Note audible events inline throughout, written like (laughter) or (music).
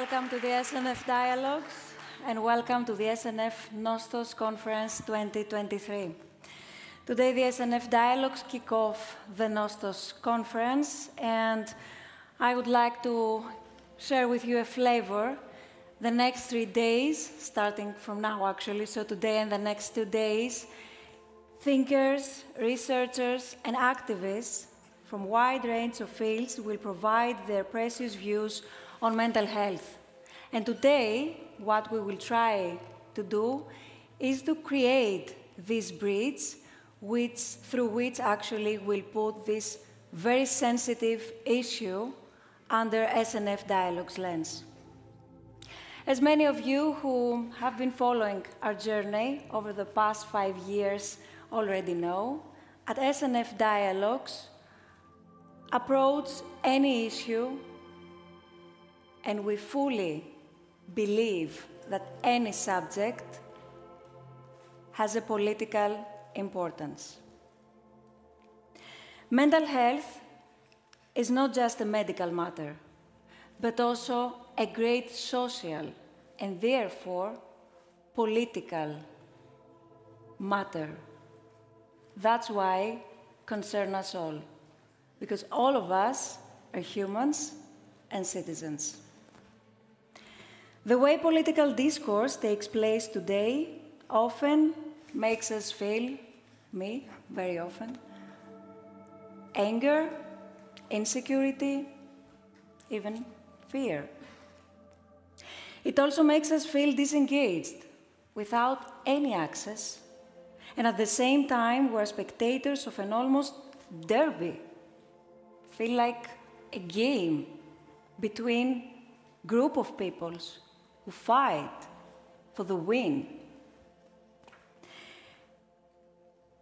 welcome to the SNF Dialogues and welcome to the SNF Nostos Conference 2023. Today, the SNF Dialogues kick off the Nostos Conference, and I would like to share with you a flavor the next three days, starting from now actually, so today and the next two days, thinkers, researchers, and activists from wide range of fields will provide their precious views on mental health. And today, what we will try to do is to create this bridge which, through which actually we'll put this very sensitive issue under SNF Dialogues lens. As many of you who have been following our journey over the past five years already know, at SNF Dialogues, approach any issue and we fully believe that any subject has a political importance. Mental health is not just a medical matter, but also a great social and therefore political matter. That's why concern us all, because all of us are humans and citizens. The way political discourse takes place today often makes us feel, me very often, anger, insecurity, even fear. It also makes us feel disengaged without any access, and at the same time, we're spectators of an almost derby. Feel like a game between group of peoples who fight for the win.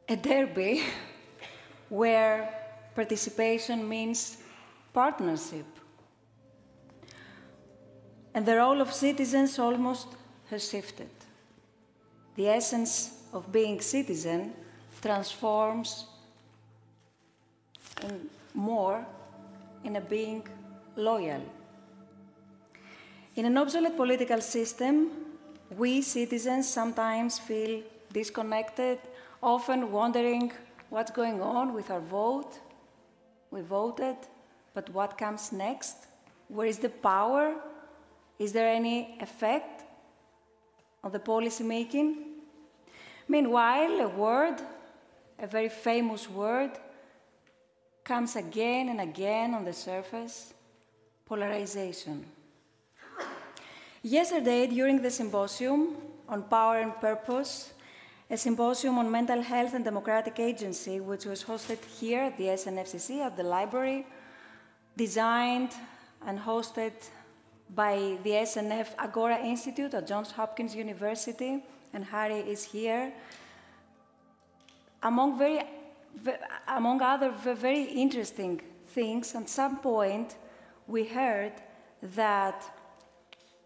A derby (laughs) where participation means partnership. And the role of citizens almost has shifted. The essence of being citizen transforms in more in a being loyal. In an obsolete political system, we citizens sometimes feel disconnected, often wondering what's going on with our vote. We voted, but what comes next? Where is the power? Is there any effect on the policy making? Meanwhile, a word, a very famous word, comes again and again on the surface polarization. Yesterday, during the symposium on power and purpose, a symposium on mental health and democratic agency, which was hosted here at the SNFCC at the library, designed and hosted by the SNF Agora Institute at Johns Hopkins University, and Hahrie is here. Among, very, among other very interesting things, at some point we heard that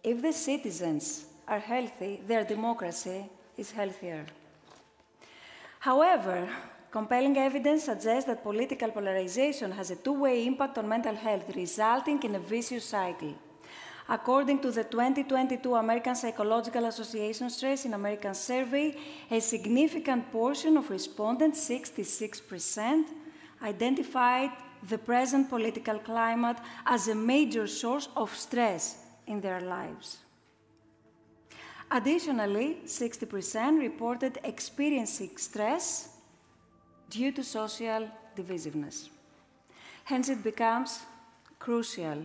if the citizens are healthy, their democracy is healthier. However, compelling evidence suggests that political polarization has a two way impact on mental health, resulting in a vicious cycle. According to the 2022 American Psychological Association Stress in American Survey, a significant portion of respondents, 66%, identified the present political climate as a major source of stress in their lives. Additionally, 60% reported experiencing stress due to social divisiveness. Hence, it becomes crucial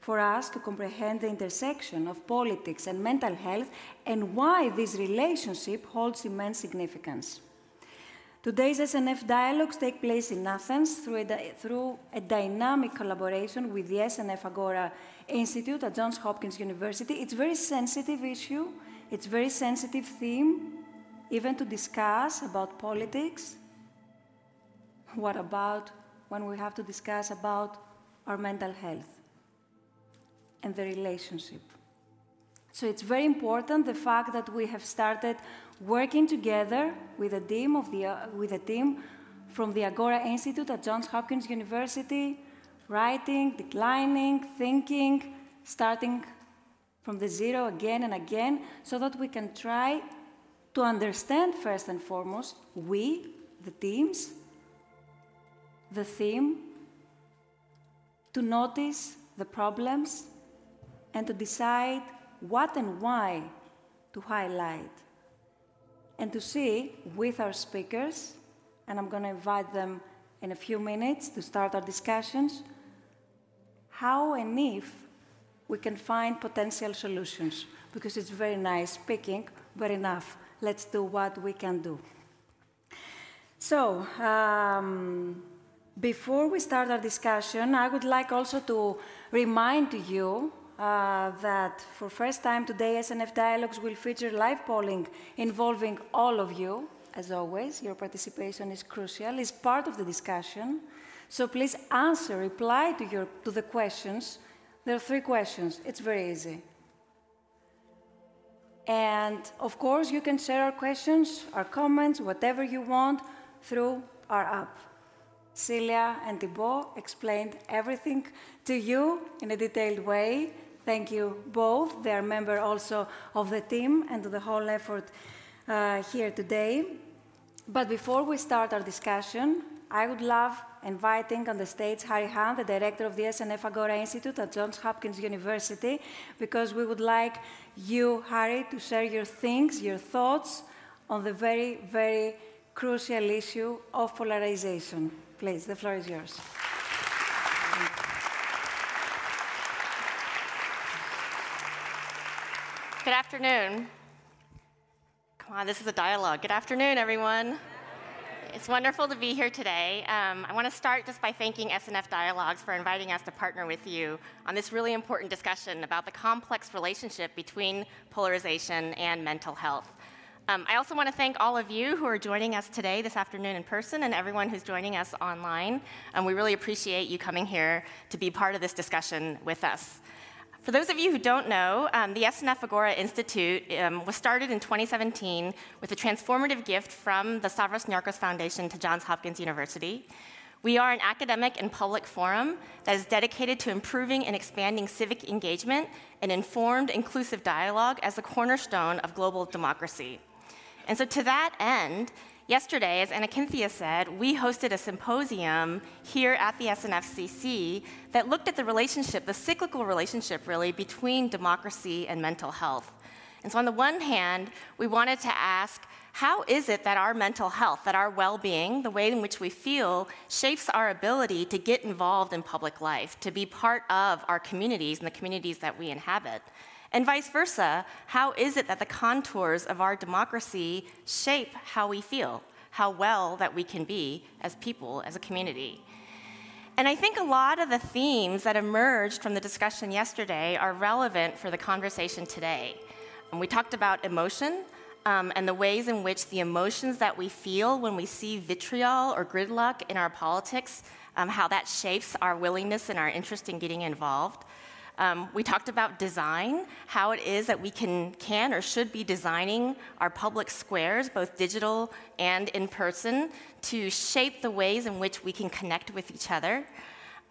for us to comprehend the intersection of politics and mental health and why this relationship holds immense significance. Today's SNF dialogues take place in Athens through a, through a dynamic collaboration with the SNF Agora Institute at Johns Hopkins University. It's very sensitive issue, it's very sensitive theme, even to discuss about politics. What about when we have to discuss about our mental health and the relationship? So it's very important the fact that we have started working together with a team, of the, uh, with a team from the Agora Institute at Johns Hopkins University, writing, declining, thinking, starting from the zero again and again so that we can try to understand first and foremost we, the teams, the theme, to notice the problems, and to decide what and why to highlight. And to see with our speakers, and I'm going to invite them in a few minutes to start our discussions, how and if we can find potential solutions. Because it's very nice speaking, but enough. Let's do what we can do. So, um, before we start our discussion, I would like also to remind you uh, that for first time today, SNF Dialogues will feature live polling involving all of you. As always, your participation is crucial, is part of the discussion. So please answer, reply to, your, to the questions. There are three questions. It's very easy. And of course, you can share our questions, our comments, whatever you want through our app. Celia and Thibault explained everything to you in a detailed way. Thank you both. They are member also of the team and the whole effort uh, here today. But before we start our discussion, I would love inviting on the stage Hahrie Han, the director of the SNF Agora Institute at Johns Hopkins University, because we would like you, Hahrie, to share your things, your thoughts on the very, very crucial issue of polarization. Please, the floor is yours. Good afternoon. Come on, this is a dialogue. Good afternoon, everyone. It's wonderful to be here today. Um, I want to start just by thanking SNF Dialogues for inviting us to partner with you on this really important discussion about the complex relationship between polarization and mental health. Um, I also want to thank all of you who are joining us today, this afternoon in person, and everyone who's joining us online. Um, we really appreciate you coming here to be part of this discussion with us. For those of you who don't know, um, the SNF Agora Institute um, was started in 2017 with a transformative gift from the Stavros Niarchos Foundation to Johns Hopkins University. We are an academic and public forum that is dedicated to improving and expanding civic engagement and informed, inclusive dialogue as the cornerstone of global democracy. And so, to that end, Yesterday, as Anna Kynthia said, we hosted a symposium here at the SNFCC that looked at the relationship, the cyclical relationship really, between democracy and mental health. And so, on the one hand, we wanted to ask how is it that our mental health, that our well being, the way in which we feel, shapes our ability to get involved in public life, to be part of our communities and the communities that we inhabit? And vice versa, how is it that the contours of our democracy shape how we feel, how well that we can be as people, as a community? And I think a lot of the themes that emerged from the discussion yesterday are relevant for the conversation today. And we talked about emotion um, and the ways in which the emotions that we feel when we see vitriol or gridlock in our politics, um, how that shapes our willingness and our interest in getting involved. Um, we talked about design, how it is that we can, can or should be designing our public squares, both digital and in person, to shape the ways in which we can connect with each other.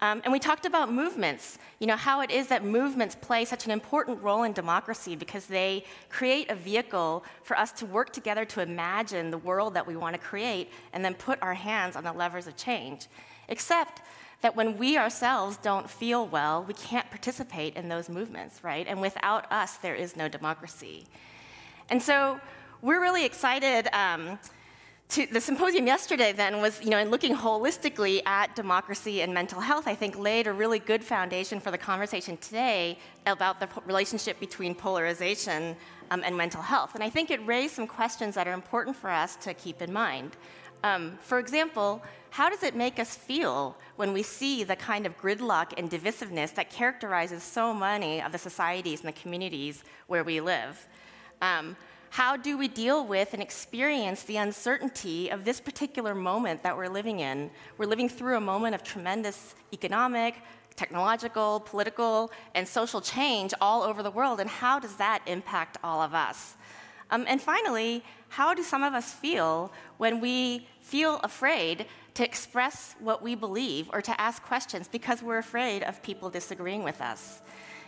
Um, and we talked about movements, you know, how it is that movements play such an important role in democracy because they create a vehicle for us to work together to imagine the world that we want to create and then put our hands on the levers of change. Except that when we ourselves don't feel well, we can't participate in those movements, right? And without us, there is no democracy. And so we're really excited. Um, to, the symposium yesterday then was, you know, in looking holistically at democracy and mental health, I think laid a really good foundation for the conversation today about the relationship between polarization um, and mental health. And I think it raised some questions that are important for us to keep in mind. Um, for example, how does it make us feel when we see the kind of gridlock and divisiveness that characterizes so many of the societies and the communities where we live? Um, how do we deal with and experience the uncertainty of this particular moment that we're living in? We're living through a moment of tremendous economic, technological, political, and social change all over the world, and how does that impact all of us? Um, and finally, how do some of us feel when we feel afraid to express what we believe or to ask questions because we're afraid of people disagreeing with us?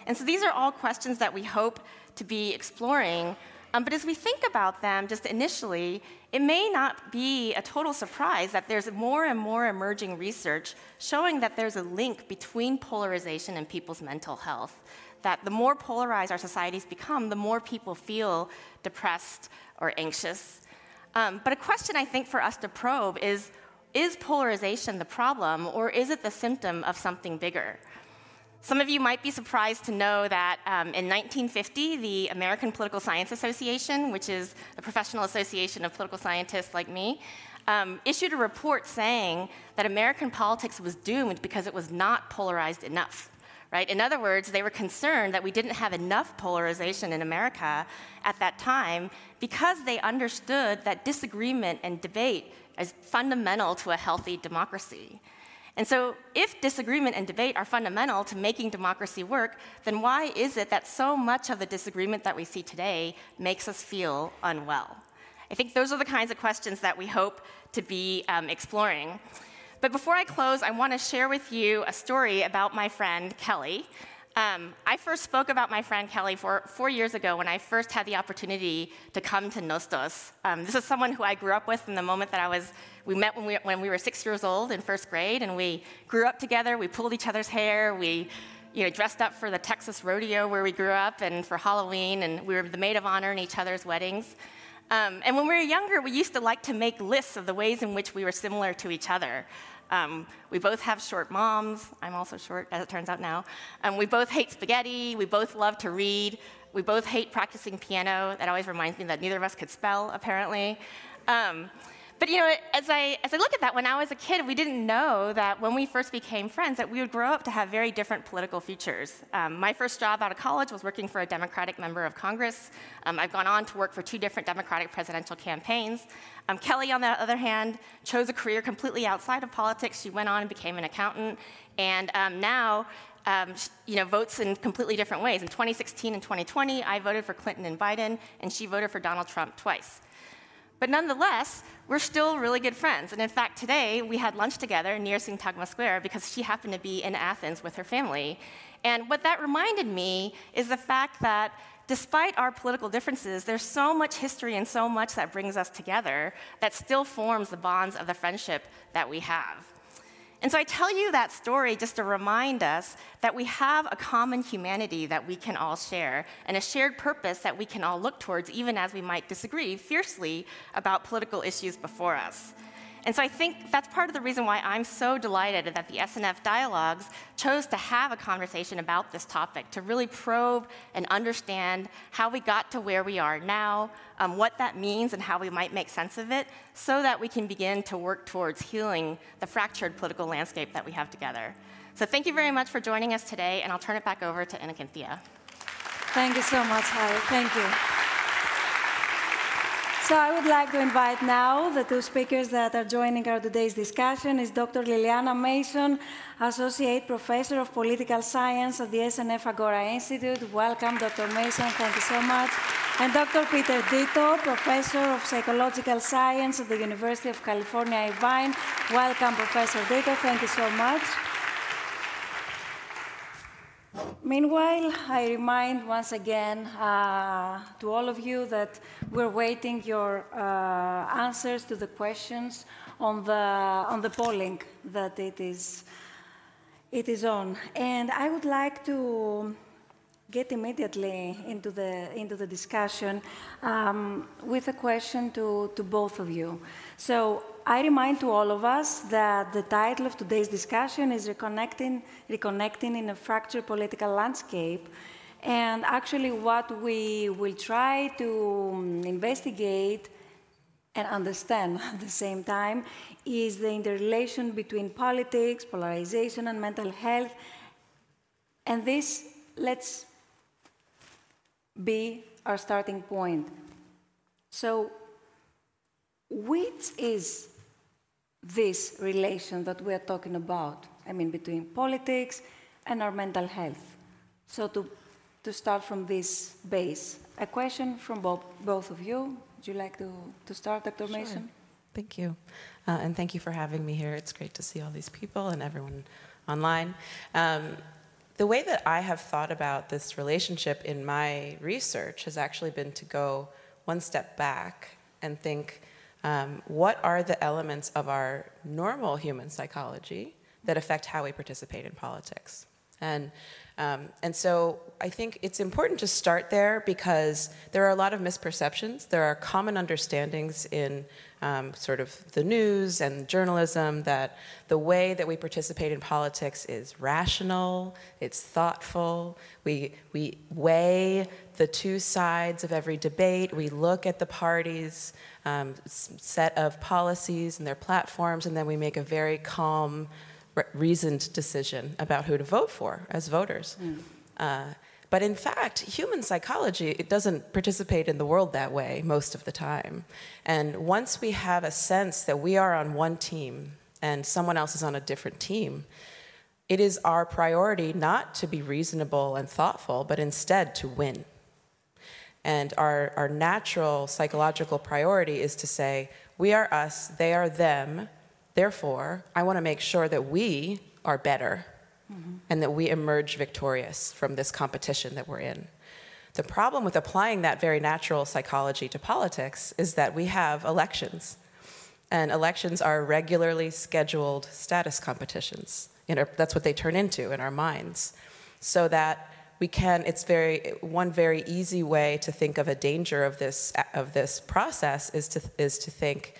And so these are all questions that we hope to be exploring. Um, but as we think about them just initially, it may not be a total surprise that there's more and more emerging research showing that there's a link between polarization and people's mental health. That the more polarized our societies become, the more people feel depressed or anxious. Um, but a question I think for us to probe is is polarization the problem, or is it the symptom of something bigger? Some of you might be surprised to know that um, in 1950, the American Political Science Association, which is the professional association of political scientists like me, um, issued a report saying that American politics was doomed because it was not polarized enough. Right? In other words, they were concerned that we didn't have enough polarization in America at that time because they understood that disagreement and debate is fundamental to a healthy democracy. And so, if disagreement and debate are fundamental to making democracy work, then why is it that so much of the disagreement that we see today makes us feel unwell? I think those are the kinds of questions that we hope to be um, exploring. But before I close, I want to share with you a story about my friend Kelly. Um, I first spoke about my friend Kelly four, four years ago when I first had the opportunity to come to Nostos. Um, this is someone who I grew up with from the moment that I was, we met when we, when we were six years old in first grade, and we grew up together. We pulled each other's hair. We you know, dressed up for the Texas rodeo where we grew up and for Halloween, and we were the maid of honor in each other's weddings. Um, and when we were younger, we used to like to make lists of the ways in which we were similar to each other. Um, we both have short moms. I'm also short, as it turns out now. Um, we both hate spaghetti. We both love to read. We both hate practicing piano. That always reminds me that neither of us could spell, apparently. Um, but you know, as I, as I look at that, when I was a kid, we didn't know that when we first became friends, that we would grow up to have very different political futures. Um, my first job out of college was working for a Democratic member of Congress. Um, I've gone on to work for two different Democratic presidential campaigns. Um, Kelly, on the other hand, chose a career completely outside of politics. She went on and became an accountant, and um, now um, you know, votes in completely different ways. In 2016 and 2020, I voted for Clinton and Biden, and she voted for Donald Trump twice. But nonetheless, we're still really good friends. And in fact, today we had lunch together near Syntagma Square because she happened to be in Athens with her family. And what that reminded me is the fact that despite our political differences, there's so much history and so much that brings us together that still forms the bonds of the friendship that we have. And so I tell you that story just to remind us that we have a common humanity that we can all share and a shared purpose that we can all look towards, even as we might disagree fiercely about political issues before us. And so I think that's part of the reason why I'm so delighted that the SNF Dialogues chose to have a conversation about this topic, to really probe and understand how we got to where we are now, um, what that means, and how we might make sense of it, so that we can begin to work towards healing the fractured political landscape that we have together. So thank you very much for joining us today, and I'll turn it back over to Anna Kynthia. Thank you so much, Hahrie. Thank you. So I would like to invite now the two speakers that are joining our today's discussion is Dr. Liliana Mason, Associate Professor of Political Science at the SNF Agora Institute. Welcome, Dr. Mason. Thank you so much. And Dr. Peter Ditto, Professor of Psychological Science at the University of California, Irvine. Welcome, Professor Ditto. Thank you so much. Meanwhile, I remind once again uh, to all of you that we're waiting your uh, answers to the questions on the, on the polling that it is, it is on. And I would like to get immediately into the, into the discussion um, with a question to, to both of you. So I remind to all of us that the title of today's discussion is Reconnecting, Reconnecting in a Fractured Political Landscape. And actually, what we will try to um, investigate and understand (laughs) at the same time is the interrelation between politics, polarization, and mental health. And this, let's be our starting point. So, which is this relation that we are talking about, I mean, between politics and our mental health. So, to, to start from this base, a question from both, both of you. Would you like to, to start, Dr. Sure. Mason? Thank you. Uh, and thank you for having me here. It's great to see all these people and everyone online. Um, the way that I have thought about this relationship in my research has actually been to go one step back and think um, what are the elements of our normal human psychology that affect how we participate in politics? And, um, and so I think it's important to start there because there are a lot of misperceptions. There are common understandings in um, sort of the news and journalism that the way that we participate in politics is rational, it's thoughtful, we, we weigh the two sides of every debate, we look at the parties' um, set of policies and their platforms, and then we make a very calm, reasoned decision about who to vote for as voters. Mm. Uh, but in fact, human psychology it doesn't participate in the world that way most of the time. And once we have a sense that we are on one team and someone else is on a different team, it is our priority not to be reasonable and thoughtful, but instead to win. And our, our natural psychological priority is to say, we are us, they are them, therefore, I want to make sure that we are better mm-hmm. and that we emerge victorious from this competition that we're in. The problem with applying that very natural psychology to politics is that we have elections, and elections are regularly scheduled status competitions. Our, that's what they turn into in our minds. So that we can, it's very, one very easy way to think of a danger of this, of this process is to, is to think,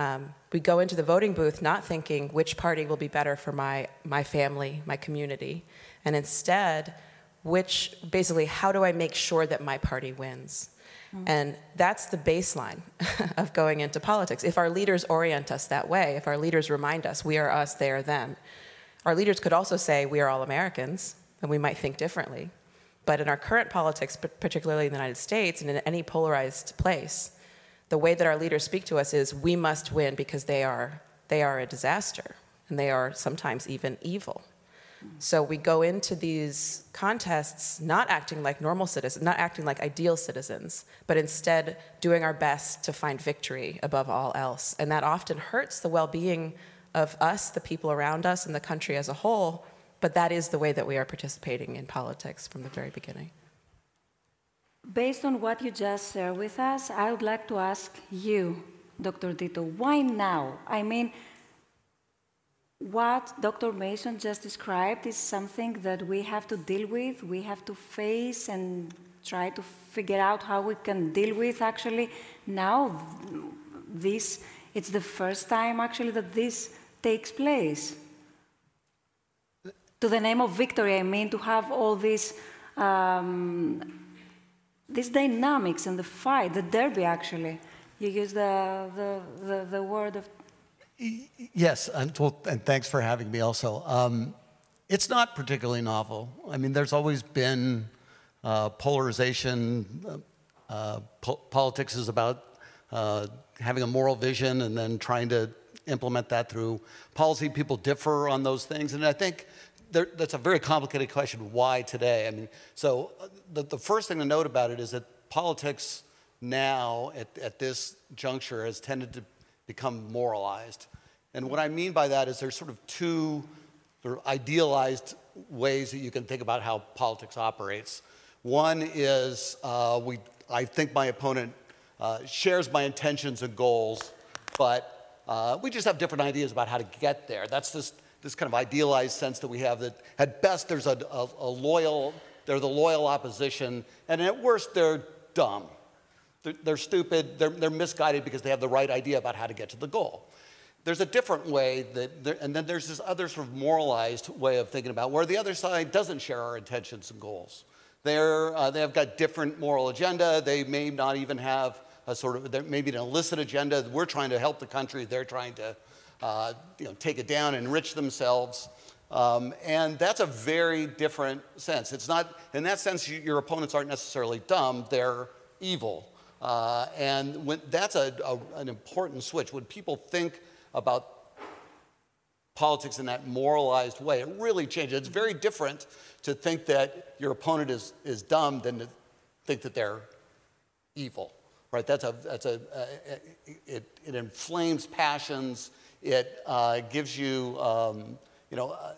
um, we go into the voting booth not thinking which party will be better for my, my family, my community, and instead, which basically, how do I make sure that my party wins? Mm-hmm. And that's the baseline (laughs) of going into politics. If our leaders orient us that way, if our leaders remind us we are us, they are them, our leaders could also say we are all Americans, and we might think differently. But in our current politics, particularly in the United States and in any polarized place, the way that our leaders speak to us is we must win because they are, they are a disaster and they are sometimes even evil. So we go into these contests not acting like normal citizens, not acting like ideal citizens, but instead doing our best to find victory above all else. And that often hurts the well being of us, the people around us, and the country as a whole. But that is the way that we are participating in politics from the very beginning. Based on what you just shared with us, I would like to ask you, Dr. Ditto, why now? I mean, what Dr. Mason just described is something that we have to deal with, we have to face and try to figure out how we can deal with actually now this it's the first time actually that this takes place to the name of victory i mean to have all these um, these dynamics and the fight, the derby actually. You use the, the, the, the word of. Yes, and, well, and thanks for having me also. Um, it's not particularly novel. I mean, there's always been uh, polarization. Uh, po- politics is about uh, having a moral vision and then trying to implement that through policy. People differ on those things. And I think there, that's a very complicated question. Why today? I mean, so uh, the, the first thing to note about it is that politics now, at, at this juncture, has tended to become moralized. And what I mean by that is there's sort of two sort of idealized ways that you can think about how politics operates. One is uh, we, I think my opponent uh, shares my intentions and goals, but uh, we just have different ideas about how to get there. That's this this kind of idealized sense that we have that at best there's a, a, a loyal, they're the loyal opposition, and at worst they're dumb. They're, they're stupid, they're, they're misguided because they have the right idea about how to get to the goal. There's a different way that, and then there's this other sort of moralized way of thinking about where the other side doesn't share our intentions and goals. They're, uh, they have got different moral agenda. They may not even have a sort of, maybe an illicit agenda. We're trying to help the country. They're trying to uh, you know, take it down, enrich themselves. Um, and that's a very different sense. It's not, in that sense, you, your opponents aren't necessarily dumb, they're evil. Uh, and when, that's a, a, an important switch. When people think about politics in that moralized way, it really changes. It's very different to think that your opponent is, is dumb than to think that they're evil, right? That's a, that's a, it, it inflames passions, it uh, gives you, um, you know, uh,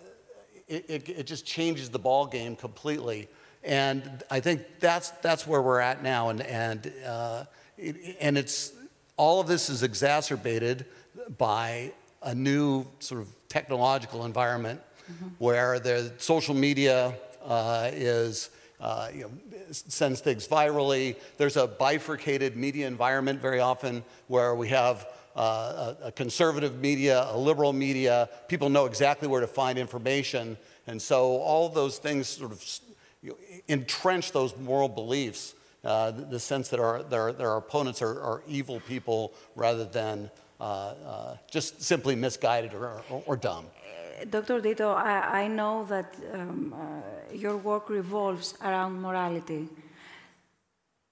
it, it, it just changes the ball game completely. And I think that's, that's where we're at now. And, and, uh, it, and it's, all of this is exacerbated by a new sort of technological environment mm-hmm. where the social media uh, is, uh, you know, sends things virally. There's a bifurcated media environment very often where we have uh, a, a, conservative media, a liberal media. People know exactly where to find information. And so all those things sort of you know, entrench those moral beliefs, uh, the, the, sense that our, that our, that our opponents are, are, evil people rather than uh, uh just simply misguided or, or, or dumb. Dr. Ditto, I, I know that um, uh, your work revolves around morality.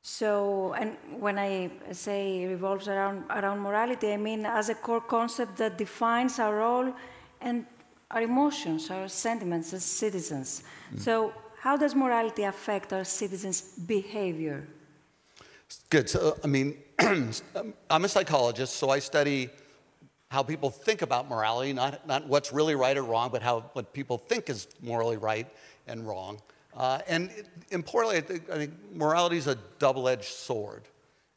So, and when I say revolves around, around morality, I mean as a core concept that defines our role and our emotions, our sentiments as citizens. Mm. So, how does morality affect our citizens' behavior? Good. So, I mean, (clears throat) I'm a psychologist, so I study how people think about morality, not, not what's really right or wrong, but how what people think is morally right and wrong. Uh, and importantly, I think, I think, morality is a double-edged sword.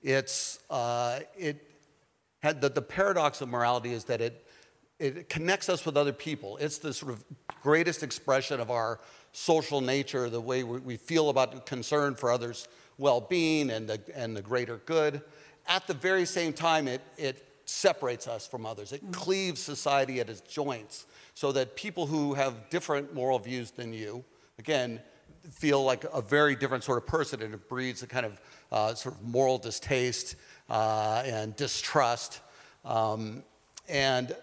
It's uh, it had the, the paradox of morality is that it it connects us with other people. It's the sort of greatest expression of our social nature, the way we, we feel about concern for others' well-being and the and the greater good. At the very same time, it it separates us from others. It mm. cleaves society at its joints so that people who have different moral views than you, again, feel like a very different sort of person, and it breeds a kind of uh, sort of moral distaste uh, and distrust. Um, and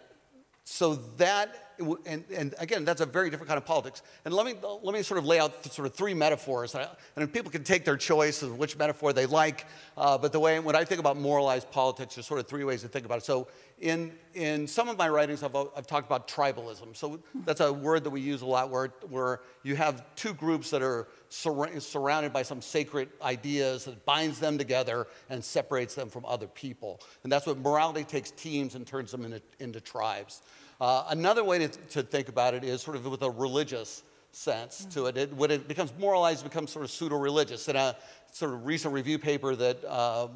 so that and, and, again, that's a very different kind of politics. And let me, let me sort of lay out sort of three metaphors. And people can take their choice of which metaphor they like. Uh, but the way, when I think about moralized politics, there's sort of three ways to think about it. So in, in some of my writings, I've, I've talked about tribalism. So that's a word that we use a lot where, where you have two groups that are sur- surrounded by some sacred ideas that binds them together and separates them from other people. And that's what morality takes teams and turns them into, into tribes. Uh, another way to, to, think about it is sort of with a religious sense to it. it. When it becomes moralized, it becomes sort of pseudo religious. In a sort of recent review paper that uh,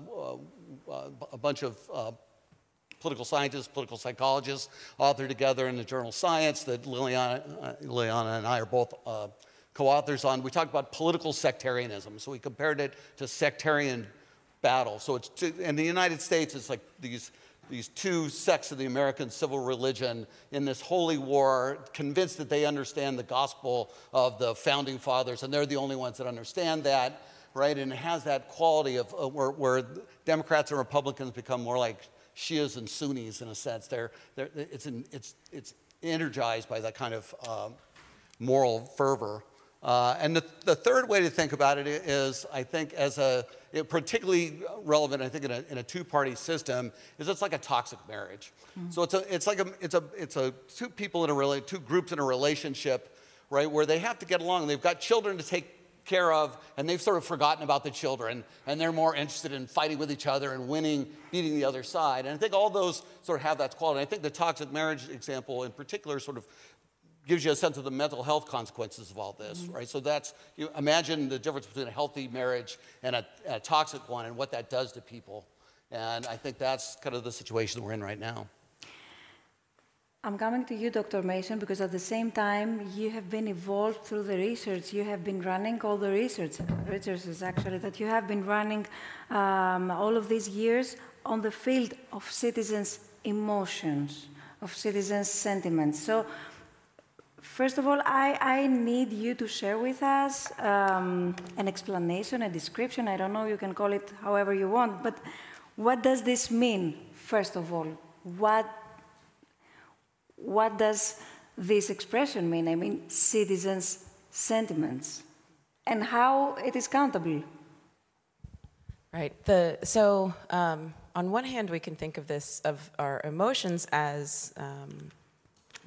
uh, a bunch of uh, political scientists, political psychologists authored together in the journal Science that Liliana, uh, Liliana and I are both uh, co authors on, we talked about political sectarianism. So we compared it to sectarian battle. So it's, to, in the United States, it's like these these two sects of the American civil religion in this holy war, convinced that they understand the gospel of the founding fathers, and they're the only ones that understand that, right? And it has that quality of uh, where, where, Democrats and Republicans become more like Shias and Sunnis in a sense. They're, they're, it's, in, it's, it's energized by that kind of um, moral fervor. Uh, and the, the third way to think about it is, I think, as a it, particularly relevant, I think, in a, in a two-party system, is it's like a toxic marriage. Mm-hmm. So it's a, it's like a, it's a, it's a two people in a really, two groups in a relationship, right, where they have to get along. They've got children to take care of, and they've sort of forgotten about the children, and they're more interested in fighting with each other and winning, beating the other side. And I think all those sort of have that quality. I think the toxic marriage example, in particular, sort of gives you a sense of the mental health consequences of all this, mm-hmm. right? So that's, you imagine the difference between a healthy marriage and a, a, toxic one and what that does to people. And I think that's kind of the situation we're in right now. I'm coming to you, Dr. Mason, because at the same time, you have been involved through the research. You have been running all the research, researches actually, that you have been running um, all of these years on the field of citizens' emotions, of citizens' sentiments. So First of all, I, I need you to share with us um, an explanation, a description. I don't know, you can call it however you want, but what does this mean, first of all? What, what does this expression mean? I mean, citizens' sentiments, and how it is countable. Right. The, so, um, on one hand, we can think of this, of our emotions as. Um,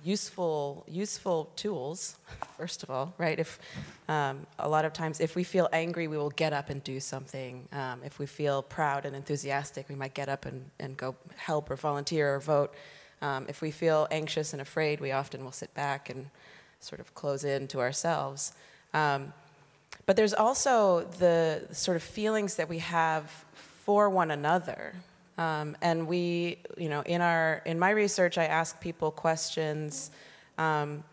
useful useful tools (laughs) first of all right if um, a lot of times if we feel angry we will get up and do something um, if we feel proud and enthusiastic we might get up and, and go help or volunteer or vote um, if we feel anxious and afraid we often will sit back and sort of close in to ourselves. Um, but there's also the sort of feelings that we have for one another. Um, and we, you know, in our in my research, I ask people questions um,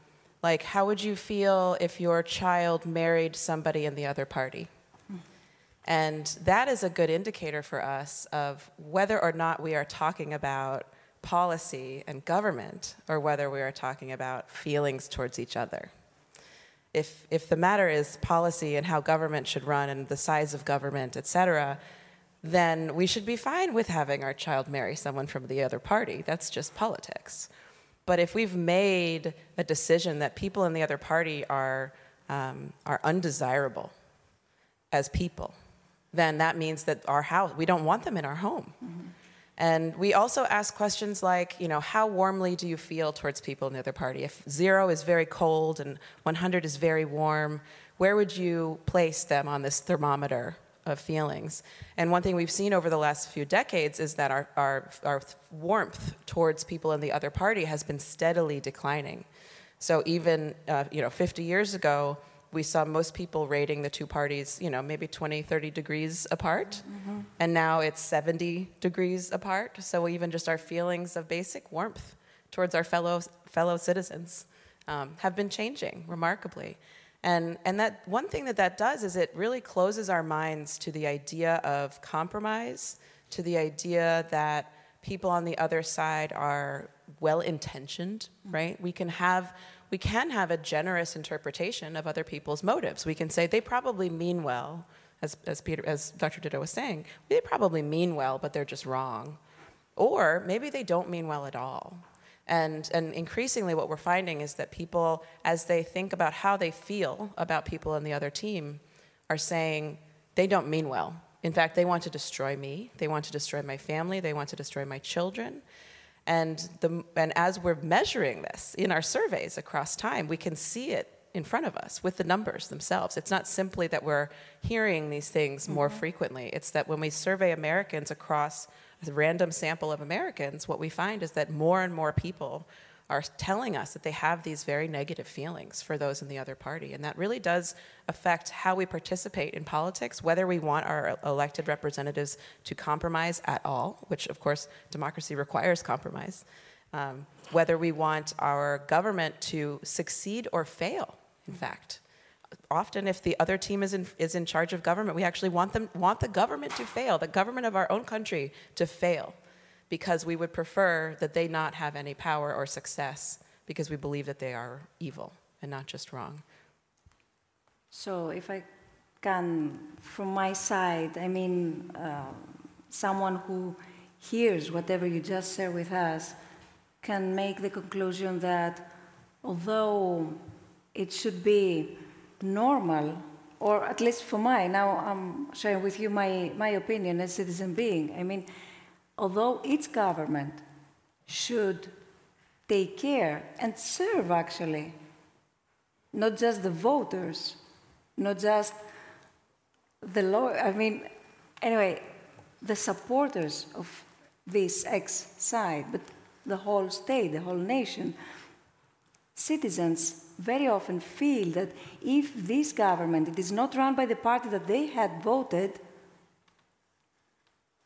like, "How would you feel if your child married somebody in the other party?" And that is a good indicator for us of whether or not we are talking about policy and government, or whether we are talking about feelings towards each other if, if the matter is policy and how government should run and the size of government, et cetera, then we should be fine with having our child marry someone from the other party. That's just politics. But if we've made a decision that people in the other party are, um, are undesirable as people, then that means that our house, we don't want them in our home. Mm-hmm. And we also ask questions like, you know, how warmly do you feel towards people in the other party? If zero is very cold and 100 is very warm, where would you place them on this thermometer of feelings? And one thing we've seen over the last few decades is that our, our, our warmth towards people in the other party has been steadily declining. So even, uh, you know, 50 years ago, we saw most people rating the two parties, you know, maybe 20, 30 degrees apart. Mm-hmm. And now it's 70 degrees apart. So even just our feelings of basic warmth towards our fellow, fellow citizens um, have been changing remarkably. And, and that one thing that that does is it really closes our minds to the idea of compromise, to the idea that people on the other side are well intentioned, mm-hmm. right? We can have we can have a generous interpretation of other people's motives. We can say they probably mean well, as, as, Peter, as Dr. Ditto was saying, they probably mean well, but they're just wrong. Or maybe they don't mean well at all. And, and increasingly, what we're finding is that people, as they think about how they feel about people in the other team, are saying they don't mean well. In fact, they want to destroy me, they want to destroy my family, they want to destroy my children. And, the, and as we're measuring this in our surveys across time, we can see it in front of us with the numbers themselves. It's not simply that we're hearing these things more mm-hmm. frequently, it's that when we survey Americans across random sample of Americans, what we find is that more and more people are telling us that they have these very negative feelings for those in the other party. And that really does affect how we participate in politics, whether we want our elected representatives to compromise at all, which of course democracy requires compromise, um, whether we want our government to succeed or fail, in fact. Often, if the other team is in, is in charge of government, we actually want, them, want the government to fail, the government of our own country to fail because we would prefer that they not have any power or success because we believe that they are evil and not just wrong. So, if I can, from my side, I mean, uh, someone who hears whatever you just shared with us can make the conclusion that although it should be normal, or at least for my, now I'm sharing with you my, my opinion as citizen being. I mean, although each government should take care and serve actually not just the voters, not just the law, I mean, anyway, the supporters of this X side, but the whole state, the whole nation. Citizens very often feel that if this government it is not run by the party that they had voted,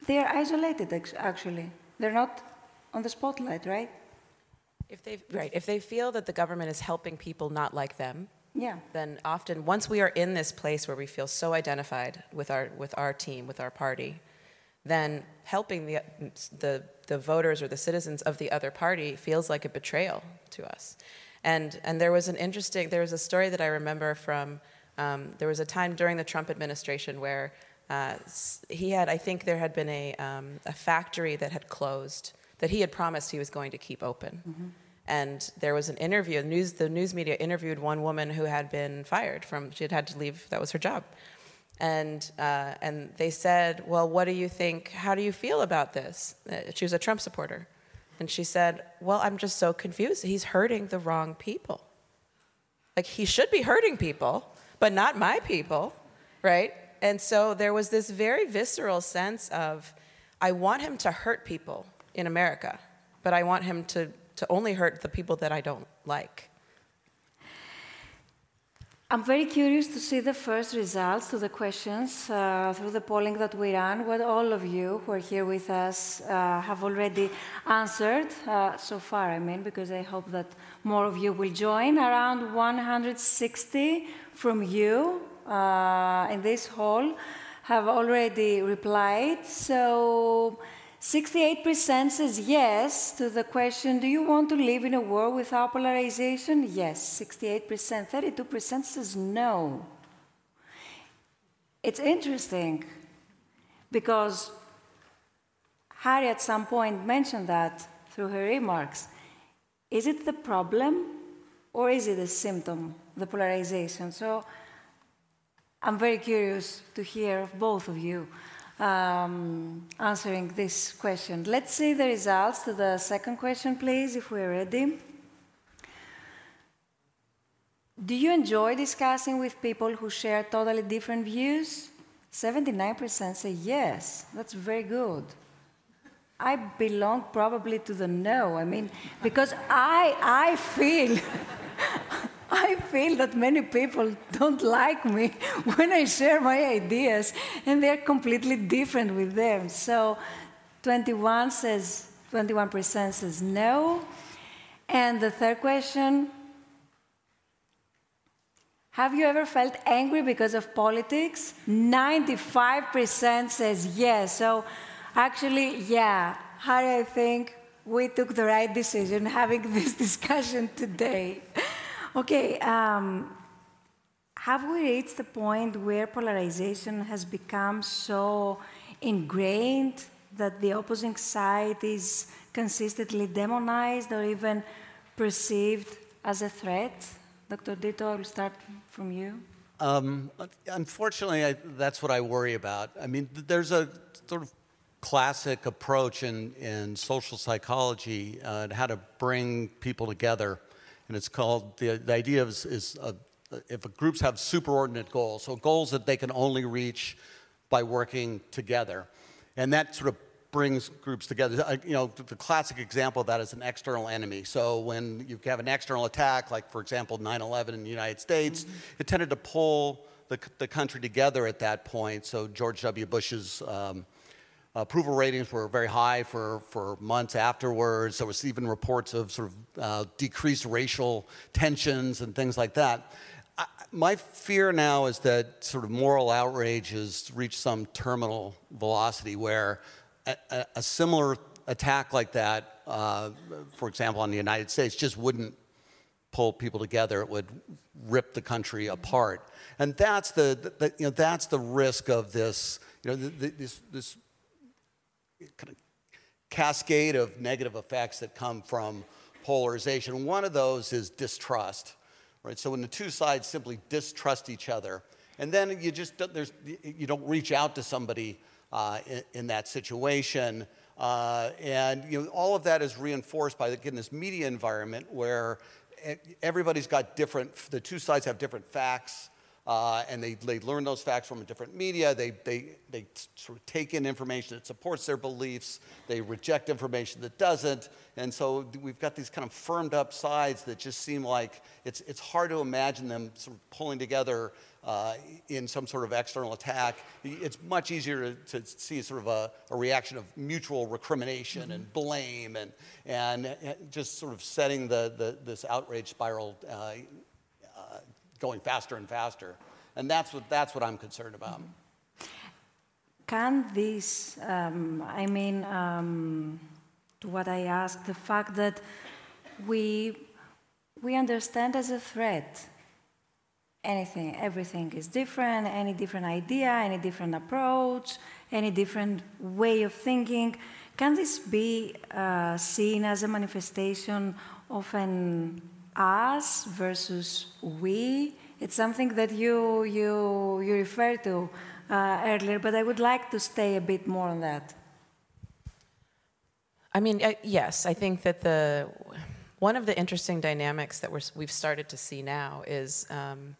they are isolated, actually. They're not on the spotlight, right? If they right, if they feel that the government is helping people not like them, yeah. then often once we are in this place where we feel so identified with our with our team, with our party, then helping the the the voters or the citizens of the other party feels like a betrayal to us. And and there was an interesting there was a story that I remember from um, there was a time during the Trump administration where uh, he had, I think there had been a, um, a factory that had closed that he had promised he was going to keep open. Mm-hmm. And there was an interview, the news, the news media interviewed one woman who had been fired from, she had had to leave, that was her job. And, uh, and they said, Well, what do you think? How do you feel about this? Uh, she was a Trump supporter. And she said, Well, I'm just so confused. He's hurting the wrong people. Like, he should be hurting people, but not my people, right? and so there was this very visceral sense of, I want him to hurt people in America, but I want him to, to only hurt the people that I don't like. I'm very curious to see the first results to the questions uh, through the polling that we ran, what all of you who are here with us uh, have already answered uh, so far, I mean, because I hope that more of you will join. Around 160 from you uh, in this hall have already replied. So 68% says yes to the question, do you want to live in a world without polarization? Yes, 68%. 32% says no. It's interesting because Hahrie at some point mentioned that through her remarks. Is it the problem or is it a symptom, the polarization? So I'm very curious to hear of both of you um, answering this question. Let's see the results to the second question, please, if we're ready. Do you enjoy discussing with people who share totally different views? 79% say yes. That's very good. I belong probably to the no. I mean, because I, I feel (laughs) I feel that many people don't like me (laughs) when I share my ideas, and they're completely different with them. So 21 says, 21% says no. And the third question Have you ever felt angry because of politics? 95% says yes. So actually, yeah, Hahrie, I think we took the right decision having (laughs) this discussion today. Okay, um, have we reached the point where polarization has become so ingrained that the opposing side is consistently demonized or even perceived as a threat? Dr. Ditto, I will start from you. Um, unfortunately, I, that's what I worry about. I mean, there's a sort of classic approach in, in social psychology uh, how to bring people together and it's called the, the idea is, is a, if groups have superordinate goals, so goals that they can only reach by working together, and that sort of brings groups together. You know, the classic example of that is an external enemy. So when you have an external attack, like for example 9/11 in the United States, mm-hmm. it tended to pull the, the country together at that point. So George W. Bush's um, approval ratings were very high for, for months afterwards. There was even reports of sort of uh, decreased racial tensions and things like that. I, my fear now is that sort of moral outrage has reached some terminal velocity where a, a, a similar attack like that, uh, for example, on the United States, just wouldn't pull people together. It would rip the country apart. And that's the, the you know, that's the risk of this, you know, this, this kind of cascade of negative effects that come from polarization. One of those is distrust, right? So when the two sides simply distrust each other, and then you just there's you don't reach out to somebody uh, in, in, that situation, uh, and you know all of that is reinforced by again this media environment where everybody's got different. The two sides have different facts uh, and they, they learn those facts from a different media. They, they, they sort of take in information that supports their beliefs. They reject information that doesn't. And so we've got these kind of firmed up sides that just seem like it's, it's hard to imagine them sort of pulling together uh, in some sort of external attack. It's much easier to, to see sort of a, a, reaction of mutual recrimination mm-hmm. and blame and, and just sort of setting the, the, this outrage spiral uh, going faster and faster. And that's what, that's what I'm concerned about. Can this, um, I mean, um, to what I asked, the fact that we, we understand as a threat anything, everything is different, any different idea, any different approach, any different way of thinking. Can this be uh, seen as a manifestation of an us versus we. It's something that you, you, you referred to uh, earlier, but I would like to stay a bit more on that. I mean, uh, yes, I think that the one of the interesting dynamics that we have started to see now is um,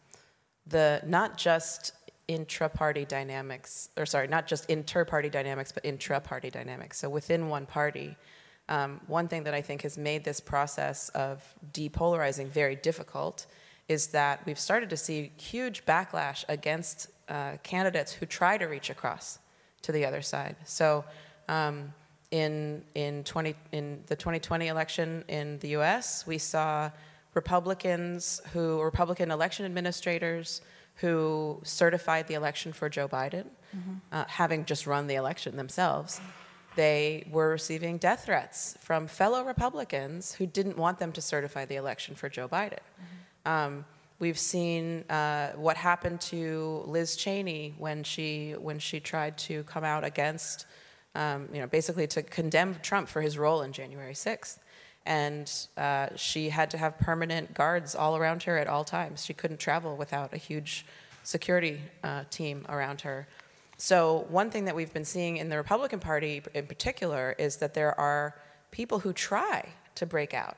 the not just intra-party dynamics, or sorry, not just inter-party dynamics, but intra-party dynamics. So within one party, um, one thing that I think has made this process of depolarizing very difficult is that we've started to see huge backlash against uh, candidates who try to reach across to the other side. So um, in, in, 20, in the 2020 election in the US, we saw Republicans who, Republican election administrators who certified the election for Joe Biden, mm-hmm. uh, having just run the election themselves. They were receiving death threats from fellow Republicans who didn't want them to certify the election for Joe Biden. Mm-hmm. Um, we've seen uh, what happened to Liz Cheney when she when she tried to come out against um, you know, basically to condemn Trump for his role in January 6th. And uh, she had to have permanent guards all around her at all times. She couldn't travel without a huge security uh, team around her. So, one thing that we've been seeing in the Republican Party in particular is that there are people who try to break out,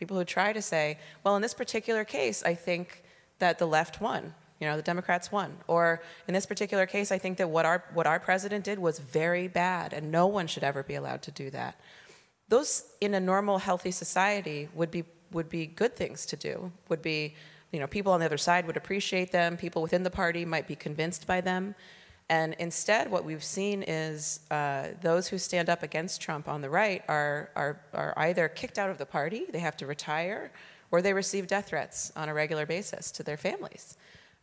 people who try to say, well, in this particular case, I think that the left won you know, the Democrats won. Or in this particular case, I think that what our, what our president did was very bad, and no one should ever be allowed to do that. Those, in a normal, healthy society, would be, would be good things to do, would be, you know, people on the other side would appreciate them, people within the party might be convinced by them. And instead, what we've seen is uh, those who stand up against Trump on the right are, are, are either kicked out of the party, they have to retire, or they receive death threats on a regular basis to their families.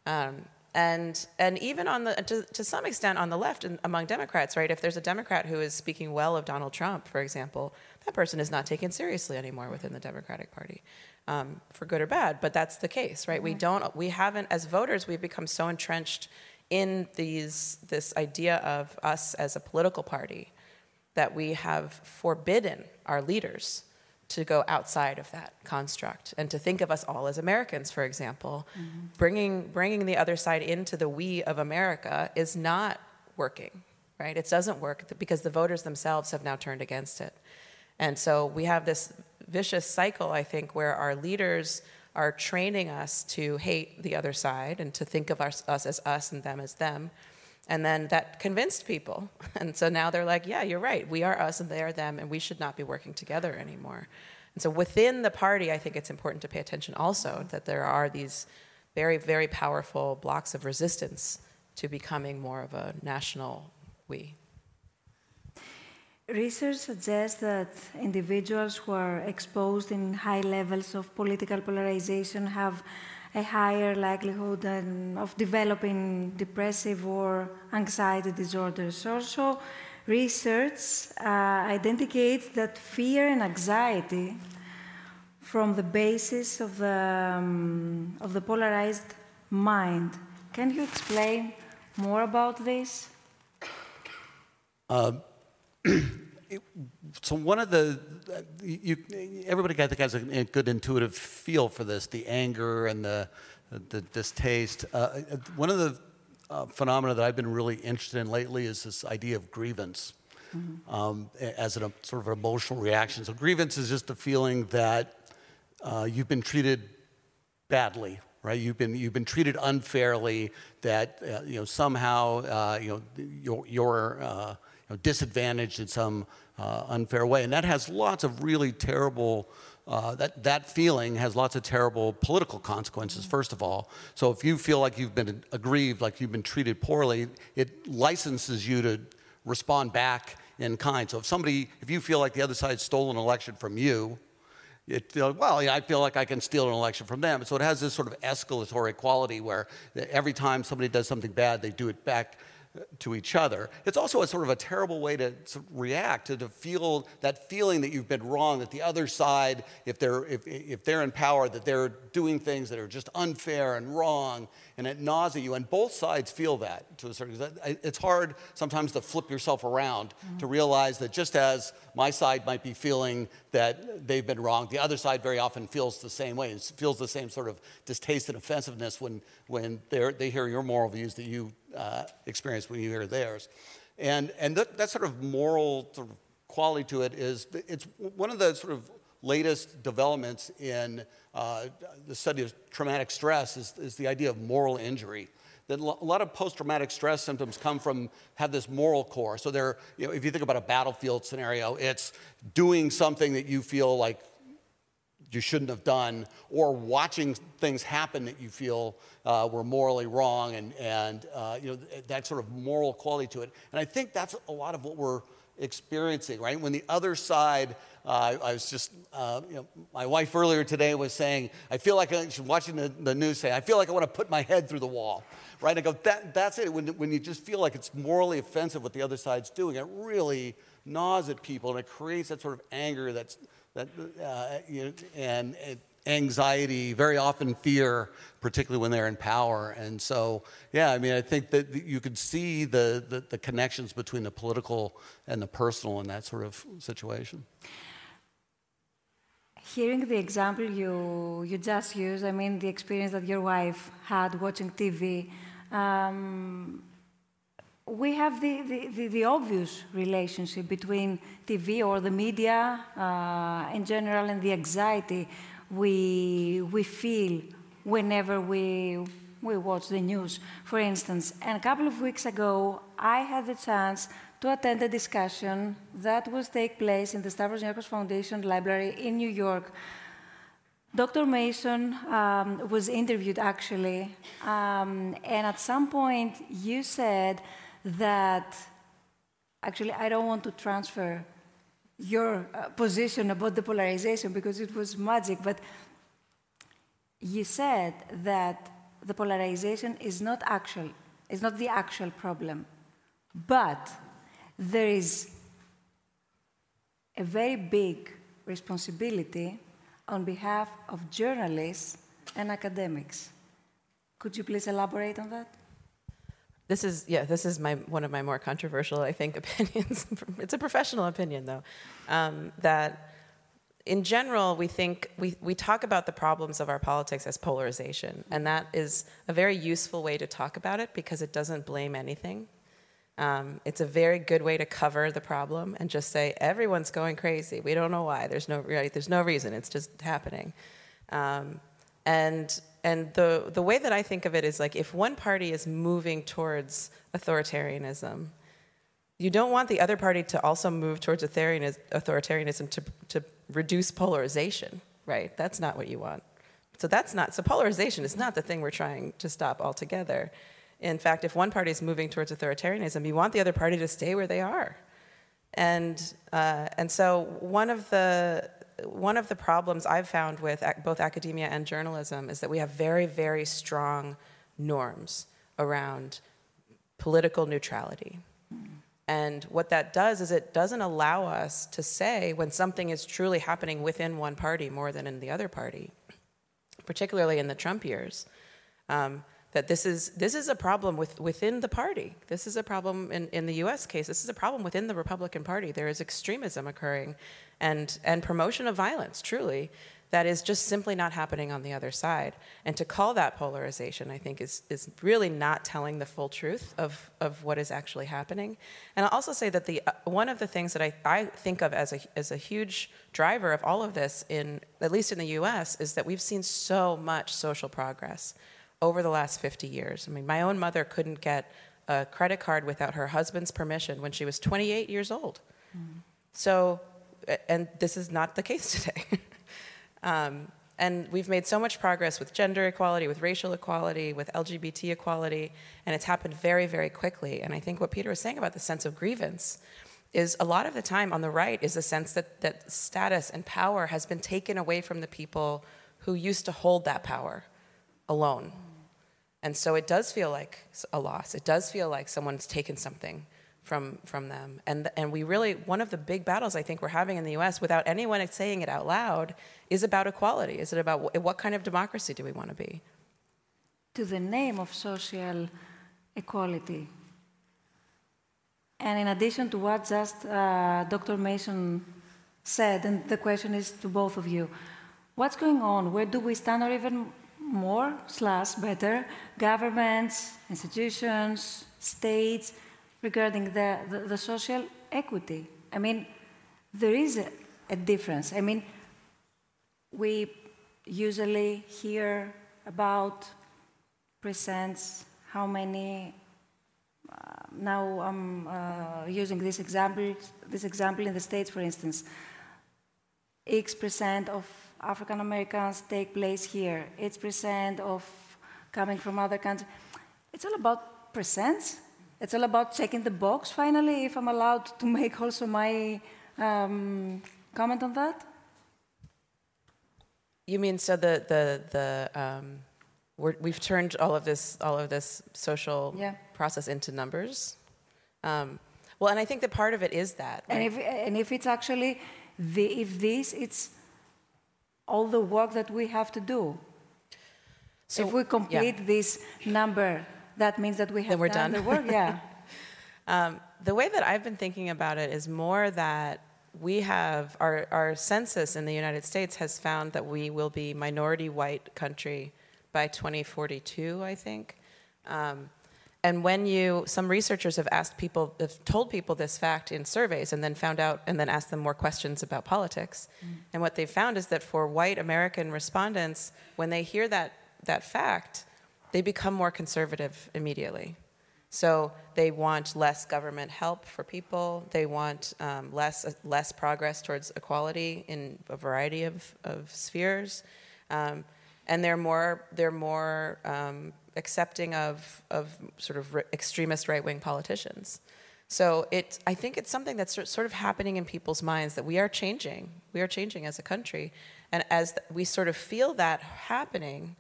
Um, and, and even on the, to, to some extent on the left and among Democrats, right? If there's a Democrat who is speaking well of Donald Trump, for example, that person is not taken seriously anymore within the Democratic Party, um, for good or bad. But that's the case, right? Mm-hmm. We don't, we haven't, as voters, we've become so entrenched in these, this idea of us as a political party that we have forbidden our leaders to go outside of that construct and to think of us all as Americans, for example. Mm-hmm. Bringing, bringing the other side into the we of America is not working, right? It doesn't work because the voters themselves have now turned against it. And so we have this vicious cycle, I think, where our leaders are training us to hate the other side and to think of us, as us and them as them. And then that convinced people. (laughs) And so now they're like, yeah, you're right. We are us and they are them, and we should not be working together anymore. And so within the party, I think it's important to pay attention also that there are these very, very powerful blocks of resistance to becoming more of a national we. Research suggests that individuals who are exposed in high levels of political polarization have a higher likelihood of developing depressive or anxiety disorders. Also, research uh, identifies that fear and anxiety from the basis of the, um, of the polarized mind. Can you explain more about this? Uh, (clears throat) so one of the you, everybody I think has a, good intuitive feel for this the anger and the, the distaste. Uh, one of the uh, phenomena that I've been really interested in lately is this idea of grievance. Mm-hmm. um, as a sort of an emotional reaction. So grievance is just a feeling that uh, you've been treated badly right? You've been you've been treated unfairly that uh, you know somehow uh, you know your, your uh, know, disadvantaged in some uh, unfair way. And that has lots of really terrible, uh, that, that feeling has lots of terrible political consequences, first of all. So if you feel like you've been aggrieved, like you've been treated poorly, it licenses you to respond back in kind. So if somebody, if you feel like the other side stole an election from you, it feel, well, yeah, I feel like I can steal an election from them. So it has this sort of escalatory quality where every time somebody does something bad, they do it back to each other. It's also a sort of a terrible way to, to, react, to, to feel that feeling that you've been wrong, that the other side, if they're, if, if they're in power, that they're doing things that are just unfair and wrong, and it nauseates you. And both sides feel that to a certain extent. It's hard sometimes to flip yourself around mm-hmm. to realize that just as my side might be feeling that they've been wrong, the other side very often feels the same way. It feels the same sort of distaste and offensiveness when, when they hear your moral views that you uh, experience when you hear theirs. And, and that, that sort of moral sort of quality to it is it's one of the sort of latest developments in uh, the study of traumatic stress is, is the idea of moral injury that a lot of post-traumatic stress symptoms come from have this moral core so they're you know if you think about a battlefield scenario it's doing something that you feel like you shouldn't have done, or watching things happen that you feel uh, were morally wrong, and, and uh, you know, that sort of moral quality to it. And I think that's a lot of what we're experiencing, right? When the other side, uh, I was just, uh, you know, my wife earlier today was saying, I feel like, she's watching the, the news saying, I feel like I want to put my head through the wall, right? I go, that, that's it. When, when you just feel like it's morally offensive what the other side's doing, it really gnaws at people and it creates that sort of anger that's, that, uh, you and, and anxiety, very often fear, particularly when they're in power. And so, yeah, I mean, I think that you could see the, the, the, connections between the political and the personal in that sort of situation. Hearing the example you, you just used, I mean, the experience that your wife had watching TV, um, we have the, the, the, the, obvious relationship between TV or the media uh, in general and the anxiety we, we feel whenever we, we watch the news, for instance. And a couple of weeks ago, I had the chance to attend a discussion that was take place in the Stavros Niarchos Foundation Library in New York. Dr. Mason um, was interviewed actually, um, and at some point you said that actually I don't want to transfer your uh, position about the polarization because it was magic, but you said that the polarization is not actual, is not the actual problem, but there is a very big responsibility on behalf of journalists and academics. Could you please elaborate on that? This is yeah. This is my one of my more controversial, I think, (laughs) opinions. it's a professional opinion, though, um, that in general we think we we talk about the problems of our politics as polarization, and that is a very useful way to talk about it because it doesn't blame anything. Um, it's a very good way to cover the problem and just say everyone's going crazy. We don't know why. There's no right, There's no reason. It's just happening. Um, and and the, the way that I think of it is like if one party is moving towards authoritarianism, you don't want the other party to also move towards authoritarianism to, to reduce polarization, right? That's not what you want. So that's not, so polarization is not the thing we're trying to stop altogether. In fact, if one party is moving towards authoritarianism, you want the other party to stay where they are. And, uh, and so one of the, one of the problems I've found with both academia and journalism is that we have very, very strong norms around political neutrality. And what that does is it doesn't allow us to say when something is truly happening within one party more than in the other party, particularly in the Trump years. Um, that this is this is a problem with, within the party. This is a problem in, in the US case. This is a problem within the Republican Party. There is extremism occurring and, and promotion of violence, truly, that is just simply not happening on the other side. And to call that polarization, I think, is, is really not telling the full truth of, of what is actually happening. And I'll also say that the, uh, one of the things that I, I think of as a, as a huge driver of all of this, in, at least in the US, is that we've seen so much social progress over the last 50 years. I mean, my own mother couldn't get a credit card without her husband's permission when she was 28 years old. Mm. So, and this is not the case (laughs) today. um, and we've made so much progress with gender equality, with racial equality, with LGBT equality, and it's happened very, very quickly. And I think what Peter was saying about the sense of grievance is a lot of the time on the right is a sense that, that status and power has been taken away from the people who used to hold that power alone. And so it does feel like a loss. It does feel like someone's taken something from, from them. And, and we really, one of the big battles I think we're having in the US without anyone saying it out loud is about equality. Is it about what, kind of democracy do we want to be? To the name of social equality. And in addition to what just uh, Dr. Mason said, and the question is to both of you, what's going on? Where do we stand, or even more slash better governments, institutions, states regarding the, the, the social equity. I mean, there is a, a, difference. I mean, we usually hear about presents, how many. Uh, now I'm uh, using this example, this example in the States, for instance. X percent of African Americans take place here, 8% of coming from other countries. It's all about percents. It's all about checking the box, finally, if I'm allowed to make also my um, comment on that. You mean so the the the um, we have turned all of this all of this social yeah. process into numbers. Um, well, and I think that part of it is that. Right? And if and if it's actually the if this it's all the work that we have to do. So if we complete yeah. this number, that means that we have then we're done, done. the work. Yeah. (laughs) um, the way that I've been thinking about it is more that we have our, our census in the United States has found that we will be minority white country by 2042, I think. Um, and when you, some researchers have asked people, have told people this fact in surveys and then found out, and then asked them more questions about politics. Mm. And what they've found is that for white American respondents, when they hear that, that fact, they become more conservative immediately. So they want less government help for people. They want um, less, less progress towards equality in a variety of, of spheres. Um, and they're more, they're more um, accepting of, of sort of extremist right wing politicians. So it, I think it's something that's sort of happening in people's minds that we are changing. We are changing as a country. And as we sort of feel that happening,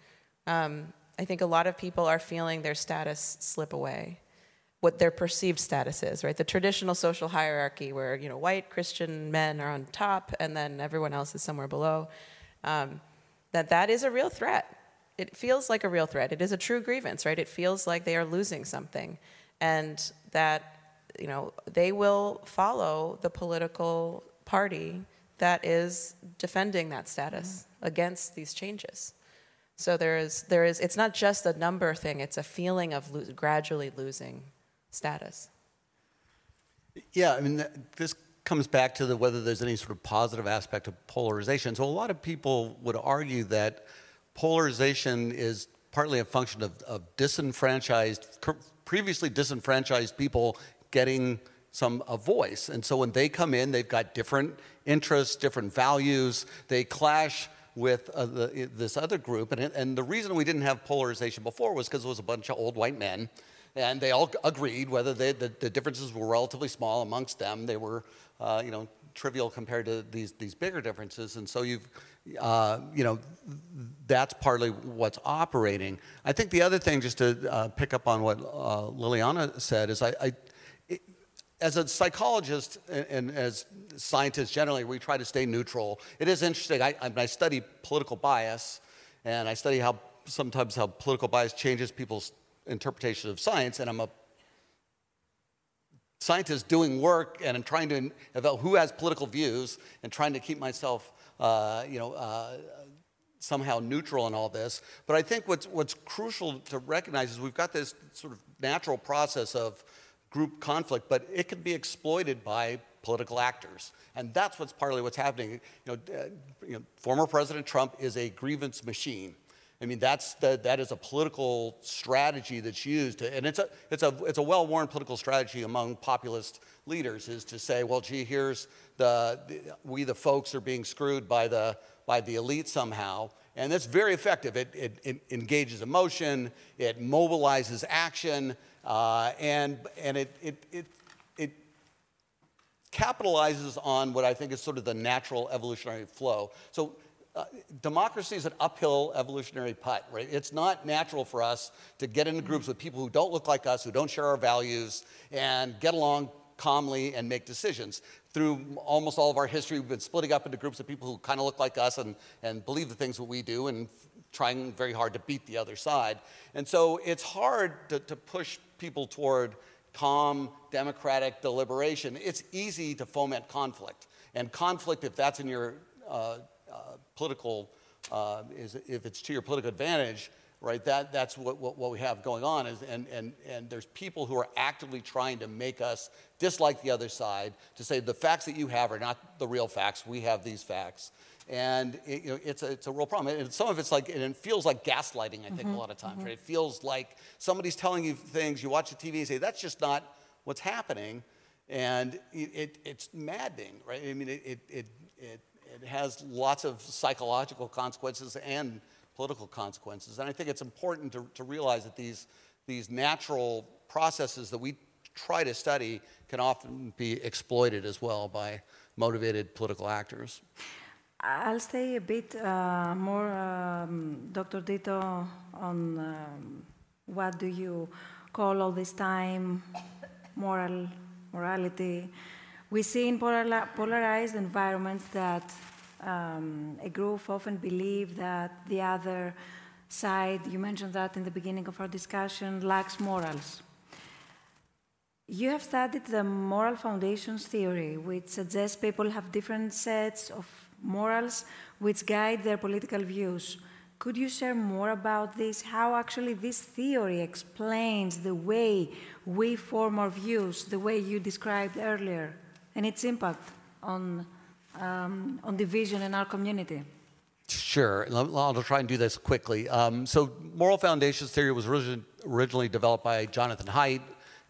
um, I think a lot of people are feeling their status slip away, what their perceived status is, right? The traditional social hierarchy where, you know, white Christian men are on top and then everyone else is somewhere below, um, that that is a real threat. It feels like a real threat. It is a true grievance, right? It feels like they are losing something. And that, you know, they will follow the political party that is defending that status mm-hmm. against these changes. So there is, there is, it's not just a number thing, it's a feeling of lo- gradually losing status. Yeah, I mean, this comes back to the, whether there's any sort of positive aspect of polarization. So a lot of people would argue that polarization is partly a function of, of disenfranchised, previously disenfranchised people getting some a voice. And so when they come in, they've got different interests, different values. They clash with uh, the, this other group. And, and the reason we didn't have polarization before was because it was a bunch of old white men. And they all agreed, whether they, the, the differences were relatively small amongst them, they were, uh, you know, trivial compared to these, these bigger differences. And so you've, uh, you know, that's partly what's operating. I think the other thing, just to uh, pick up on what uh, Lilliana said, is I, I as a psychologist and, as scientists generally, we try to stay neutral. It is interesting. I, I, study political bias, and I study how sometimes how political bias changes people's interpretation of science. And I'm a scientist doing work and I'm trying to evaluate who has political views and trying to keep myself, uh, you know, uh, somehow neutral in all this. But I think what's what's crucial to recognize is we've got this sort of natural process of group conflict, but it can be exploited by political actors. And that's what's partly what's happening. You know, uh, you know, former President Trump is a grievance machine. I mean, that's the, that is a political strategy that's used, and it's a, it's a, it's a well-worn political strategy among populist leaders is to say, well, gee, here's the, the, we the folks are being screwed by the, by the elite somehow, and that's very effective. It, it, it engages emotion, it mobilizes action, uh, and and it, it, it, it capitalizes on what I think is sort of the natural evolutionary flow. So uh, democracy is an uphill evolutionary putt, right? It's not natural for us to get into groups with people who don't look like us, who don't share our values, and get along calmly and make decisions. Through almost all of our history, we've been splitting up into groups of people who kind of look like us and, and believe the things that we do and trying very hard to beat the other side. And so it's hard to, to push people toward calm, democratic deliberation. It's easy to foment conflict. And conflict, if that's in your uh, uh, political, uh, is, if it's to your political advantage, right, that, that's what, what, what we have going on. Is, and, and, and there's people who are actively trying to make us dislike the other side, to say the facts that you have are not the real facts, we have these facts and it, you know, it's, a, it's a real problem. And some of it's like, and it feels like gaslighting, I think, mm-hmm. a lot of times, mm-hmm. right? It feels like somebody's telling you things, you watch the TV and say, that's just not what's happening. And it, it it's maddening, right? I mean, it, it, it, it has lots of psychological consequences and political consequences. And I think it's important to, to realize that these, these natural processes that we try to study can often be exploited as well by motivated political actors. I'll stay a bit uh, more, um, Dr. Ditto, on um, what do you call all this time moral morality. We see in polarized environments that um, a group often believe that the other side, you mentioned that in the beginning of our discussion, lacks morals. You have studied the moral foundations theory, which suggests people have different sets of morals which guide their political views. Could you share more about this? How actually this theory explains the way we form our views, the way you described earlier, and its impact on, um, on division in our community? Sure. I'll try and do this quickly. Um, so, moral foundations theory was originally developed by Jonathan Haidt,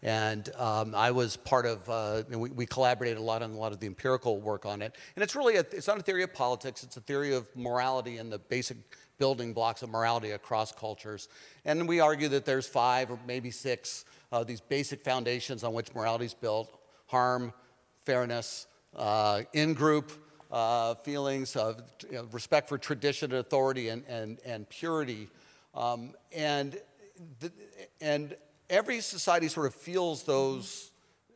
and um, I was part of, uh, we, we, collaborated a lot on a lot of the empirical work on it. And it's really, a, it's not a theory of politics, it's a theory of morality and the basic building blocks of morality across cultures. And we argue that there's five or maybe six of these basic foundations on which morality is built harm, fairness, uh, in group uh, feelings of you know, respect for tradition and authority and, and, and purity. Um, and, and every society sort of feels those,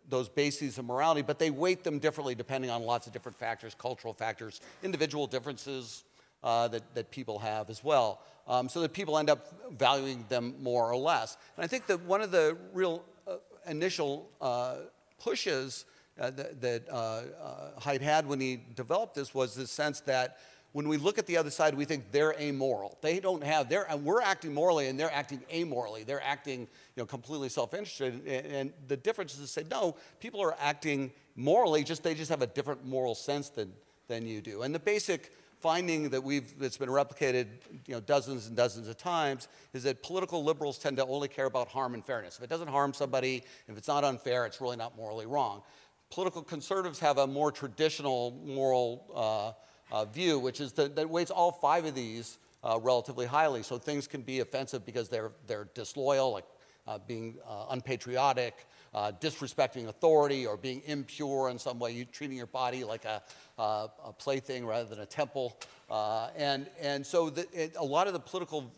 those bases of morality, but they weight them differently depending on lots of different factors, cultural factors, individual differences uh, that, that people have as well. Um, so that people end up valuing them more or less. And I think that one of the real uh, initial uh, pushes uh, that, that uh, uh, Haidt had when he developed this was the sense that when we look at the other side, we think they're amoral. They don't have, they're, and we're acting morally and they're acting amorally. They're acting you know, completely self-interested. And, and the difference is to say, no, people are acting morally, just they just have a different moral sense than, than you do. And the basic finding that we've, that's been replicated you know, dozens and dozens of times is that political liberals tend to only care about harm and fairness. If it doesn't harm somebody, if it's not unfair, it's really not morally wrong. Political conservatives have a more traditional moral uh, uh, view, which is that, that weights all five of these uh, relatively highly. So things can be offensive because they're, they're disloyal, like uh, being uh, unpatriotic, uh, disrespecting authority, or being impure in some way, you treating your body like a, a plaything rather than a temple. and, and so the, it, a lot of the political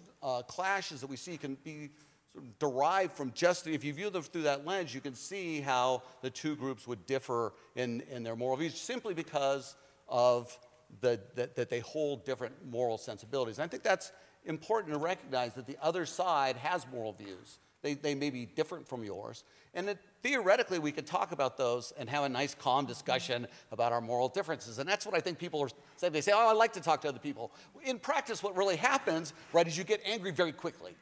clashes that we see can be sort of derived from just, if you view them through that lens, you can see how the two groups would differ in, in their moral views simply because of the, that, that they hold different moral sensibilities. And I think that's important to recognize that the other side has moral views. They, they may be different from yours. And that theoretically, we could talk about those and have a nice, calm discussion about our moral differences. And that's what I think people are saying. They say, oh, I like to talk to other people. In practice, what really happens, right, is you get angry very quickly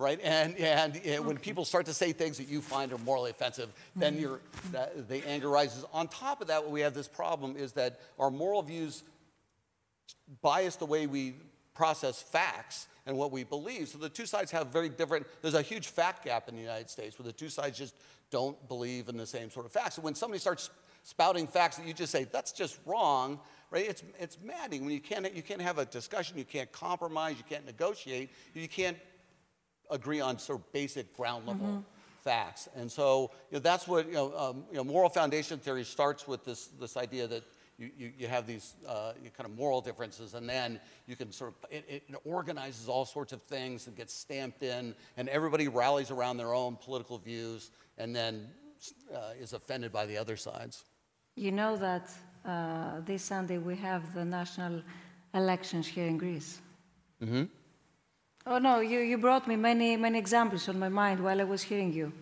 right? And, and uh, when people start to say things that you find are morally offensive, then you the anger rises. On top of that, what we have this problem is that our moral views bias the way we process facts and what we believe. So the two sides have very different, there's a huge fact gap in the United States where the two sides just don't believe in the same sort of facts. So when somebody starts spouting facts that you just say, that's just wrong, right? It's, it's maddening when you can't, you can't have a discussion, you can't compromise, you can't negotiate, you can't agree on sort of basic ground level mm-hmm. facts. And so you know, that's what, you know, um, you know, moral foundation theory starts with this, this idea that you, you, you have these uh, kind of moral differences, and then you can sort of, it, it, organizes all sorts of things and gets stamped in, and everybody rallies around their own political views and then uh, is offended by the other sides. You know that uh, this Sunday we have the national elections here in Greece. Mm-hmm. Oh no, you, you brought me many many examples on my mind while I was hearing you.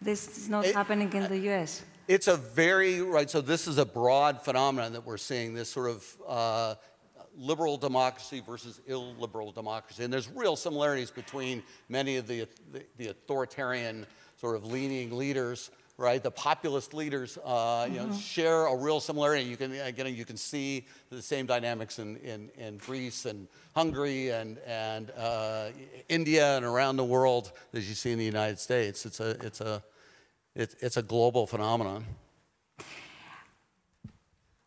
This is not it, happening in the U.S. It's a very, right, so this is a broad phenomenon that we're seeing, this sort of uh, liberal democracy versus illiberal democracy. And there's real similarities between many of the, the, the authoritarian sort of leaning leaders, right? The populist leaders, uh, you mm-hmm. know, share a real similarity. You can, again, you can see the same dynamics in, in, in Greece and Hungary and, and uh, India and around the world as you see in the United States. It's a, it's a, it, it's a global phenomenon.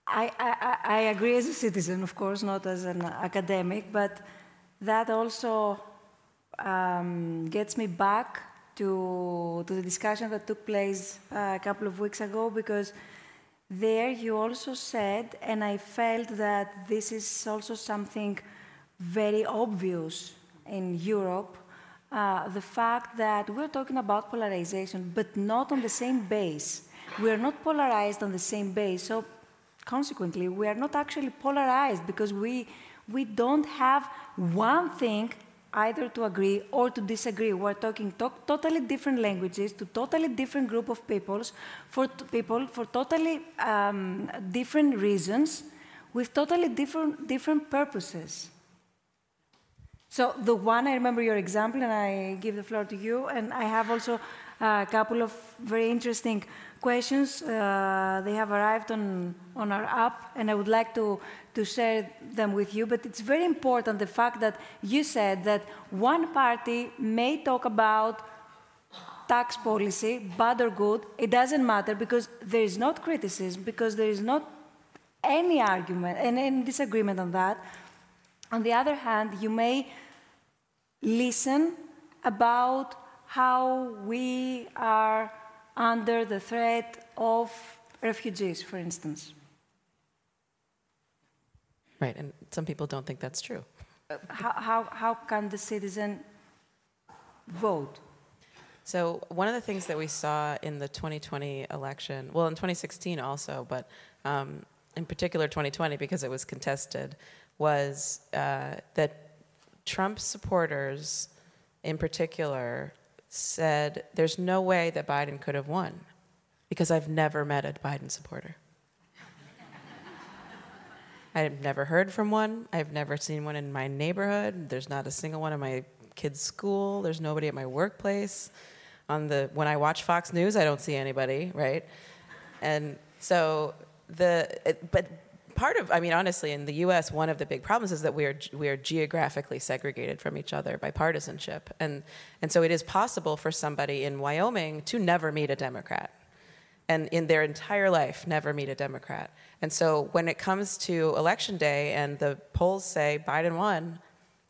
I, I, I agree as a citizen, of course, not as an academic, but that also um, gets me back to, to the discussion that took place uh, a couple of weeks ago because there you also said, and I felt that this is also something very obvious in Europe, uh, the fact that we're talking about polarization, but not on the same base. We are not polarized on the same base. So consequently, we are not actually polarized because we, we don't have one thing either to agree or to disagree. We're talking to totally different languages to totally different group of peoples for people for totally um, different reasons with totally different, different purposes. So the one, I remember your example, and I give the floor to you. And I have also a couple of very interesting questions. Uh, they have arrived on, on our app, and I would like to, to share them with you. But it's very important the fact that you said that one party may talk about tax policy, bad or good. It doesn't matter because there is not criticism, because there is not any argument and any disagreement on that. On the other hand, you may listen about how we are under the threat of refugees, for instance. Right, and some people don't think that's true. Uh, how, how, how can the citizen vote? So, one of the things that we saw in the 2020 election, well, in 2016 also, but um, in particular 2020 because it was contested, was uh, that Trump supporters, in particular, said there's no way that Biden could have won because I've never met a Biden supporter. (laughs) I've never heard from one. I've never seen one in my neighborhood. There's not a single one in my kids' school. There's nobody at my workplace. On the when I watch Fox News, I don't see anybody, right? And so the it, but part of, I mean, honestly, in the U.S., one of the big problems is that we are we are geographically segregated from each other by partisanship, and and so it is possible for somebody in Wyoming to never meet a Democrat, and in their entire life never meet a Democrat. And so when it comes to election day and the polls say Biden won,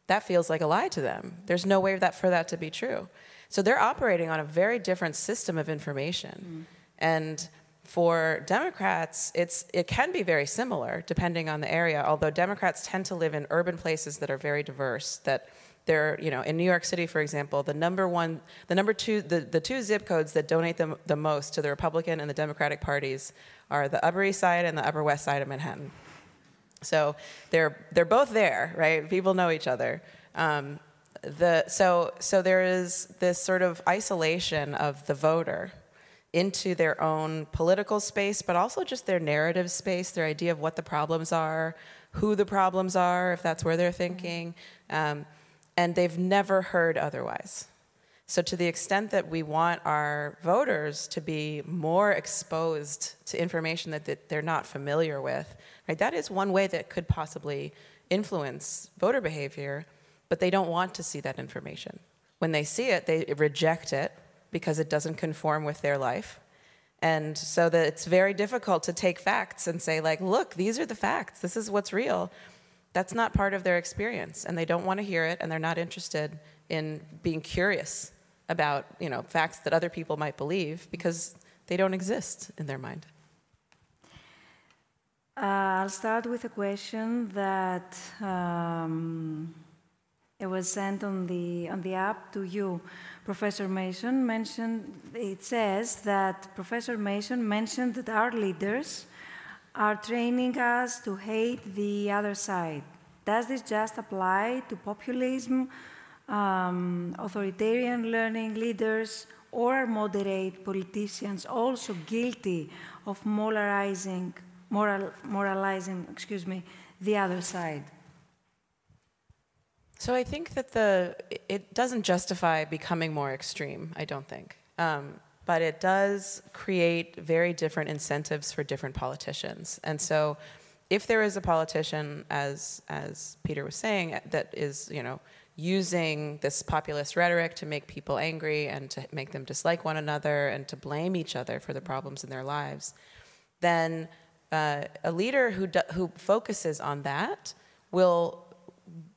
that feels like a lie to them. There's no way that for that to be true. So they're operating on a very different system of information, mm. and for Democrats, it's, it can be very similar depending on the area, although Democrats tend to live in urban places that are very diverse, that they're, you know, in New York City, for example, the number one, the number two, the, the two zip codes that donate the, the most to the Republican and the Democratic parties are the Upper East Side and the Upper West Side of Manhattan. So they're, they're both there, right? People know each other. Um, the, so, so there is this sort of isolation of the voter into their own political space, but also just their narrative space, their idea of what the problems are, who the problems are, if that's where they're thinking. Um, and they've never heard otherwise. So, to the extent that we want our voters to be more exposed to information that, that they're not familiar with, right, that is one way that could possibly influence voter behavior, but they don't want to see that information. When they see it, they reject it because it doesn't conform with their life. And so that it's very difficult to take facts and say, like, look, these are the facts, this is what's real. That's not part of their experience, and they don't want to hear it, and they're not interested in being curious about you know facts that other people might believe because they don't exist in their mind. Uh, I'll start with a question that um, it was sent on the on the app to you. Professor Mason mentioned, it says that Professor Mason mentioned that our leaders are training us to hate the other side. Does this just apply to populism, um, authoritarian learning leaders, or moderate politicians also guilty of moralizing, moral, moralizing, excuse me, the other side? So I think that the it doesn't justify becoming more extreme. I don't think, um, but it does create very different incentives for different politicians. And so, if there is a politician, as as Peter was saying, that is you know using this populist rhetoric to make people angry and to make them dislike one another and to blame each other for the problems in their lives, then uh, a leader who, do, who focuses on that will,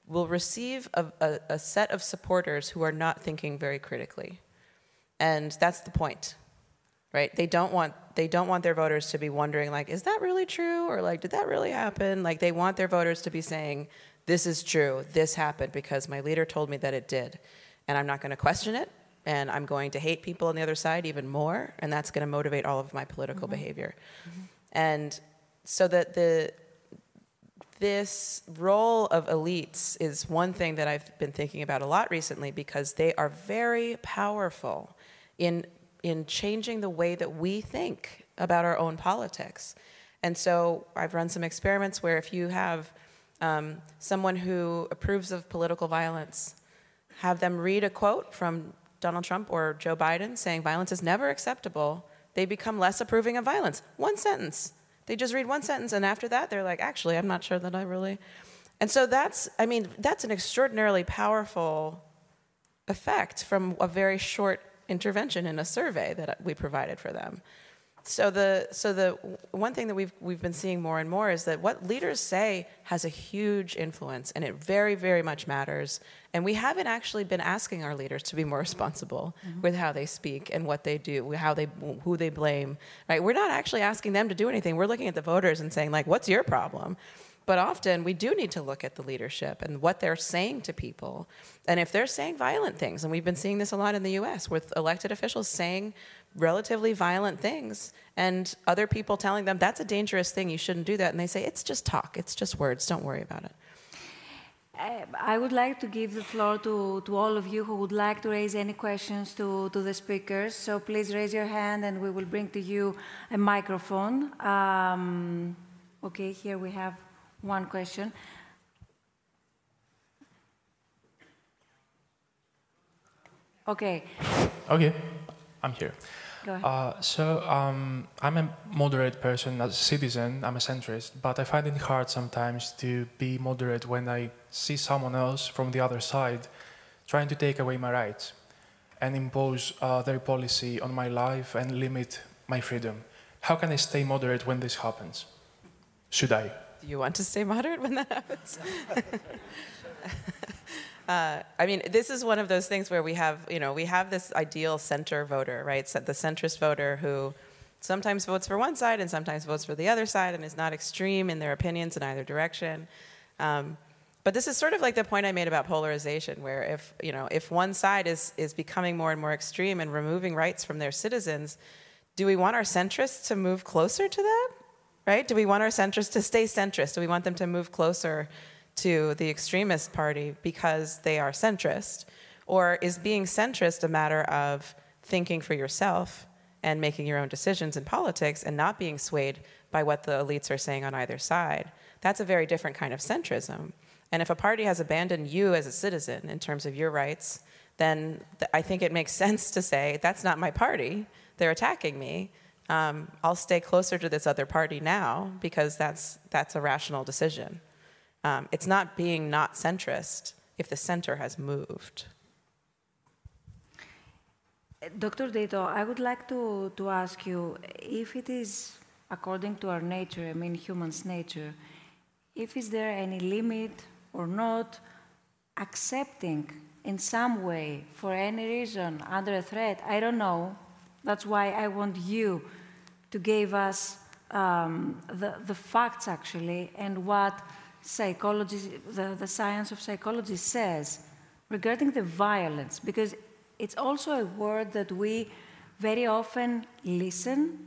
will receive a, a, a set of supporters who are not thinking very critically. And that's the point, right? They don't want they don't want their voters to be wondering like, is that really true, or like, did that really happen? Like, they want their voters to be saying, this is true, this happened because my leader told me that it did, and I'm not going to question it, and I'm going to hate people on the other side even more, and that's going to motivate all of my political mm-hmm. behavior. Mm-hmm. And so that the this role of elites is one thing that I've been thinking about a lot recently because they are very powerful in in changing the way that we think about our own politics. And so I've run some experiments where if you have um, someone who approves of political violence, have them read a quote from Donald Trump or Joe Biden saying violence is never acceptable, they become less approving of violence. One sentence. They just read one sentence, and after that, they're like, actually, I'm not sure that I really. And so that's, I mean, that's an extraordinarily powerful effect from a very short intervention in a survey that we provided for them. So the so the one thing that we've we've been seeing more and more is that what leaders say has a huge influence and it very very much matters and we haven't actually been asking our leaders to be more (laughs) responsible mm-hmm. with how they speak and what they do how they who they blame right we're not actually asking them to do anything we're looking at the voters and saying like what's your problem but often we do need to look at the leadership and what they're saying to people. And if they're saying violent things, and we've been seeing this a lot in the US with elected officials saying relatively violent things, and other people telling them that's a dangerous thing, you shouldn't do that. And they say, it's just talk, it's just words, don't worry about it. I would like to give the floor to, to all of you who would like to raise any questions to, to the speakers. So please raise your hand and we will bring to you a microphone. Um, okay, here we have one question. Okay. Okay, I'm here. Go ahead. Uh, so um, I'm a moderate person as a citizen. I'm a centrist, but I find it hard sometimes to be moderate when I see someone else from the other side trying to take away my rights and impose uh, their policy on my life and limit my freedom. How can I stay moderate when this happens? Should I? Do you want to stay moderate when that happens? (laughs) uh, I mean, this is one of those things where we have, you know, we have this ideal center voter, right? So the centrist voter who sometimes votes for one side and sometimes votes for the other side and is not extreme in their opinions in either direction. Um, but this is sort of like the point I made about polarization, where if you know if one side is is becoming more and more extreme and removing rights from their citizens, do we want our centrists to move closer to that? right? Do we want our centrists to stay centrist? Do we want them to move closer to the extremist party because they are centrist? Or is being centrist a matter of thinking for yourself and making your own decisions in politics and not being swayed by what the elites are saying on either side? That's a very different kind of centrism. And if a party has abandoned you as a citizen in terms of your rights, then I think it makes (laughs) sense to say, that's not my party. They're attacking me um, I'll stay closer to this other party now because that's, that's a rational decision. Um, it's not being not centrist if the center has moved. Dr. Ditto, I would like to, to ask you if it is according to our nature, I mean humans' nature, if is there any limit or not accepting in some way for any reason under a threat, I don't know, that's why I want you to give us um, the, the facts, actually, and what psychology, the, the science of psychology says regarding the violence, because it's also a word that we very often listen,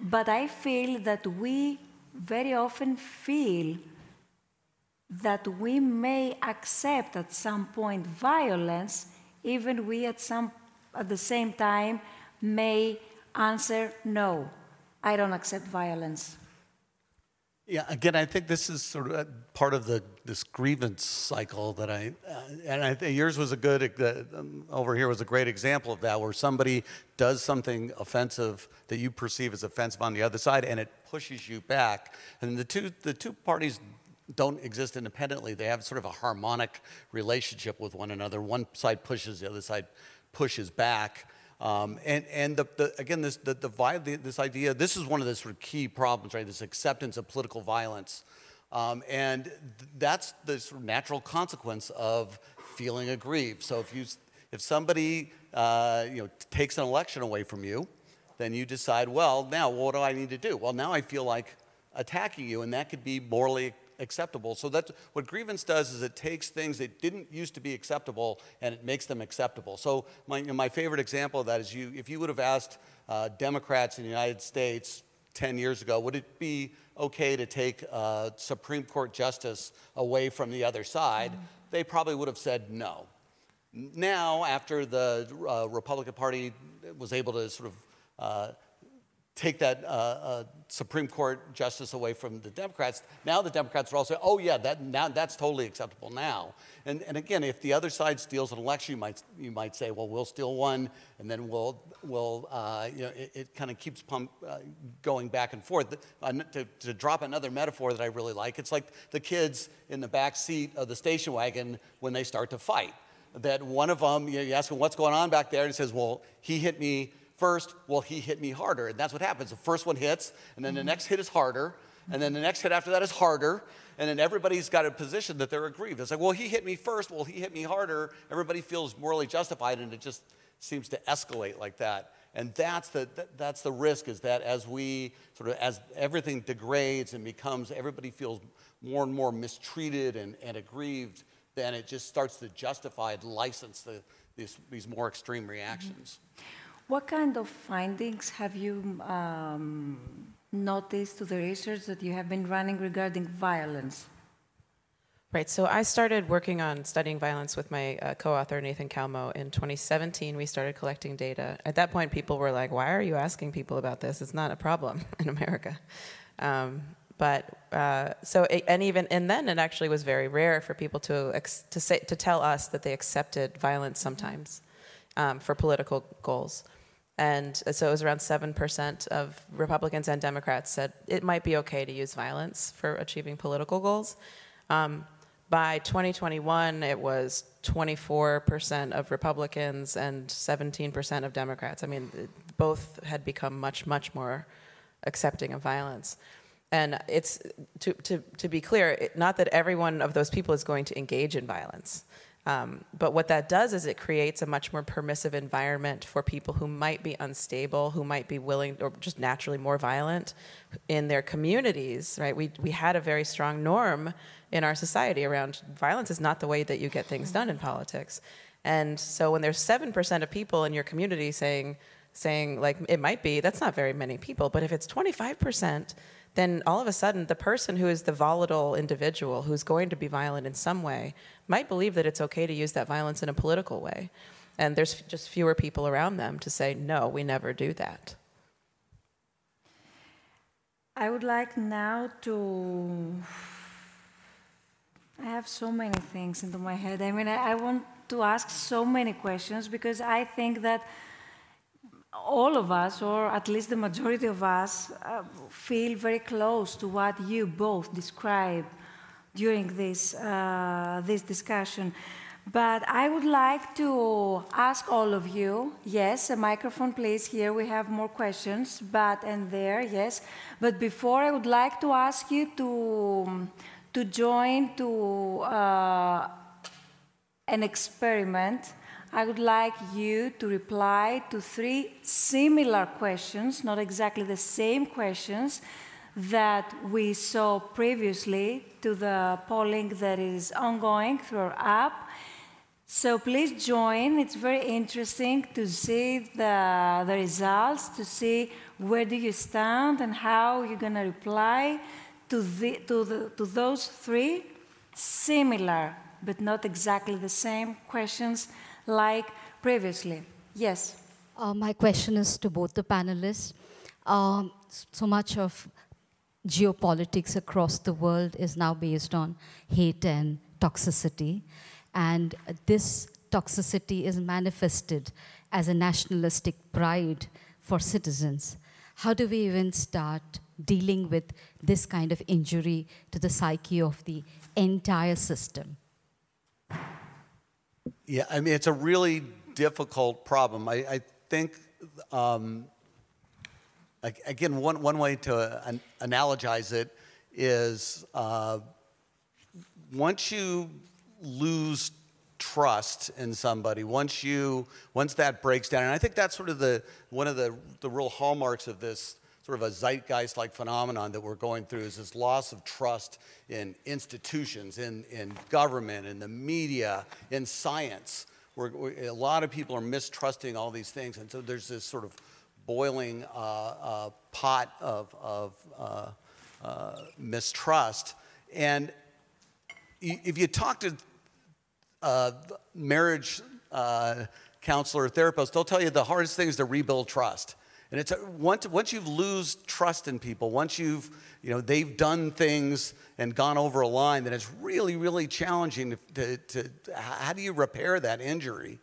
but I feel that we very often feel that we may accept at some point violence, even we at some at the same time may answer no. I don't accept violence. Yeah, again, I think this is sort of part of the this grievance cycle that I, uh, and I think yours was a good, uh, um, over here was a great example of that, where somebody does something offensive that you perceive as offensive on the other side, and it pushes you back. And the two the two parties don't exist independently; they have sort of a harmonic relationship with one another. One side pushes, the other side pushes back. Um, and and the, the, again, this, the, the, this idea, this is one of the sort of key problems, right? This acceptance of political violence. Um, and th- that's the sort of natural consequence of feeling aggrieved. So if, you, if somebody uh, you know, takes an election away from you, then you decide, well, now what do I need to do? Well, now I feel like attacking you, and that could be morally acceptable. So that's what grievance does is it takes things that didn't used to be acceptable and it makes them acceptable. So my, you know, my favorite example of that is you, if you would have asked uh, Democrats in the United States 10 years ago, would it be okay to take a Supreme Court justice away from the other side? Mm-hmm. They probably would have said no. Now, after the uh, Republican Party was able to sort of uh, take that uh, uh, Supreme Court justice away from the Democrats. Now the Democrats are all saying, "Oh yeah, that now that's totally acceptable now." And, and again, if the other side steals an election, you might you might say, "Well, we'll steal one, and then we'll we'll uh, you know it, it kind of keeps pump, uh, going back and forth." To, to drop another metaphor that I really like, it's like the kids in the back seat of the station wagon when they start to fight. That one of them, you, know, you ask him what's going on back there, and he says, "Well, he hit me." First, well, he hit me harder. And that's what happens. The first one hits, and then the next hit is harder, and then the next hit after that is harder, and then everybody's got a position that they're aggrieved. It's like, well, he hit me first, well, he hit me harder. Everybody feels morally justified, and it just seems to escalate like that. And that's the, that's the risk is that as we sort of, as everything degrades and becomes, everybody feels more and more mistreated and, and aggrieved, then it just starts to justify and license the, these, these more extreme reactions. Mm-hmm. What kind of findings have you um, noticed to the research that you have been running regarding violence? Right, so I started working on studying violence with my uh, co author, Nathan Kalmoe in 2017. We started collecting data. At that point, people were like, Why are you asking people about this? It's not a problem (laughs) in America. Um, but uh, so, and even, and then it actually was very rare for people to, to, say, to tell us that they accepted violence sometimes um, for political goals. And so it was around 7% of Republicans and Democrats said it might be okay to use violence for achieving political goals. Um, by 2021, it was 24% of Republicans and 17% of Democrats. I mean, both had become much, much more accepting of violence. And it's, to, to, to be clear, not that every one of those people is going to engage in violence. Um, but what that does is it creates a much more permissive environment for people who might be unstable, who might be willing or just naturally more violent in their communities, right? We, we had a very strong norm in our society around violence is not the way that you get things done in politics. And so when there's 7% of people in your community saying, saying like it might be, that's not very many people, but if it's 25%, then all of a sudden the person who is the volatile individual who's going to be violent in some way might believe that it's okay to use that violence in a political way. And there's just fewer people around them to say, no, we never do that. I would like now to. I have so many things into my head. I mean, I, I want to ask so many questions because I think that all of us, or at least the majority of us, uh, feel very close to what you both describe during this, uh, this discussion. But I would like to ask all of you, yes, a microphone please, here we have more questions, but and there, yes. But before I would like to ask you to, to join to uh, an experiment I would like you to reply to three similar questions, not exactly the same questions, that we saw previously to the polling that is ongoing through our app. So please join. It's very interesting to see the, the results, to see where do you stand and how you're going to reply to, the, to, the, to those three similar but not exactly the same questions like previously. Yes. Uh, my question is to both the panelists. Um, so much of geopolitics across the world is now based on hate and toxicity. And this toxicity is manifested as a nationalistic pride for citizens. How do we even start dealing with this kind of injury to the psyche of the entire system? Yeah, I mean, it's a really difficult problem. I, I, think, um, again, one, one way to an, analogize it is uh, once you lose trust in somebody, once you, once that breaks down, and I think that's sort of the, one of the, the real hallmarks of this sort of a zeitgeist-like phenomenon that we're going through is this loss of trust in institutions, in, in government, in the media, in science. We're, we're, a lot of people are mistrusting all these things, and so there's this sort of boiling uh, uh, pot of, of uh, uh mistrust. And if you talk to uh, marriage uh, counselor or therapist, they'll tell you the hardest thing is to rebuild trust. And it's once, once you've lose trust in people, once you've, you know, they've done things and gone over a line, then it's really, really challenging to, to, to how do you repair that injury,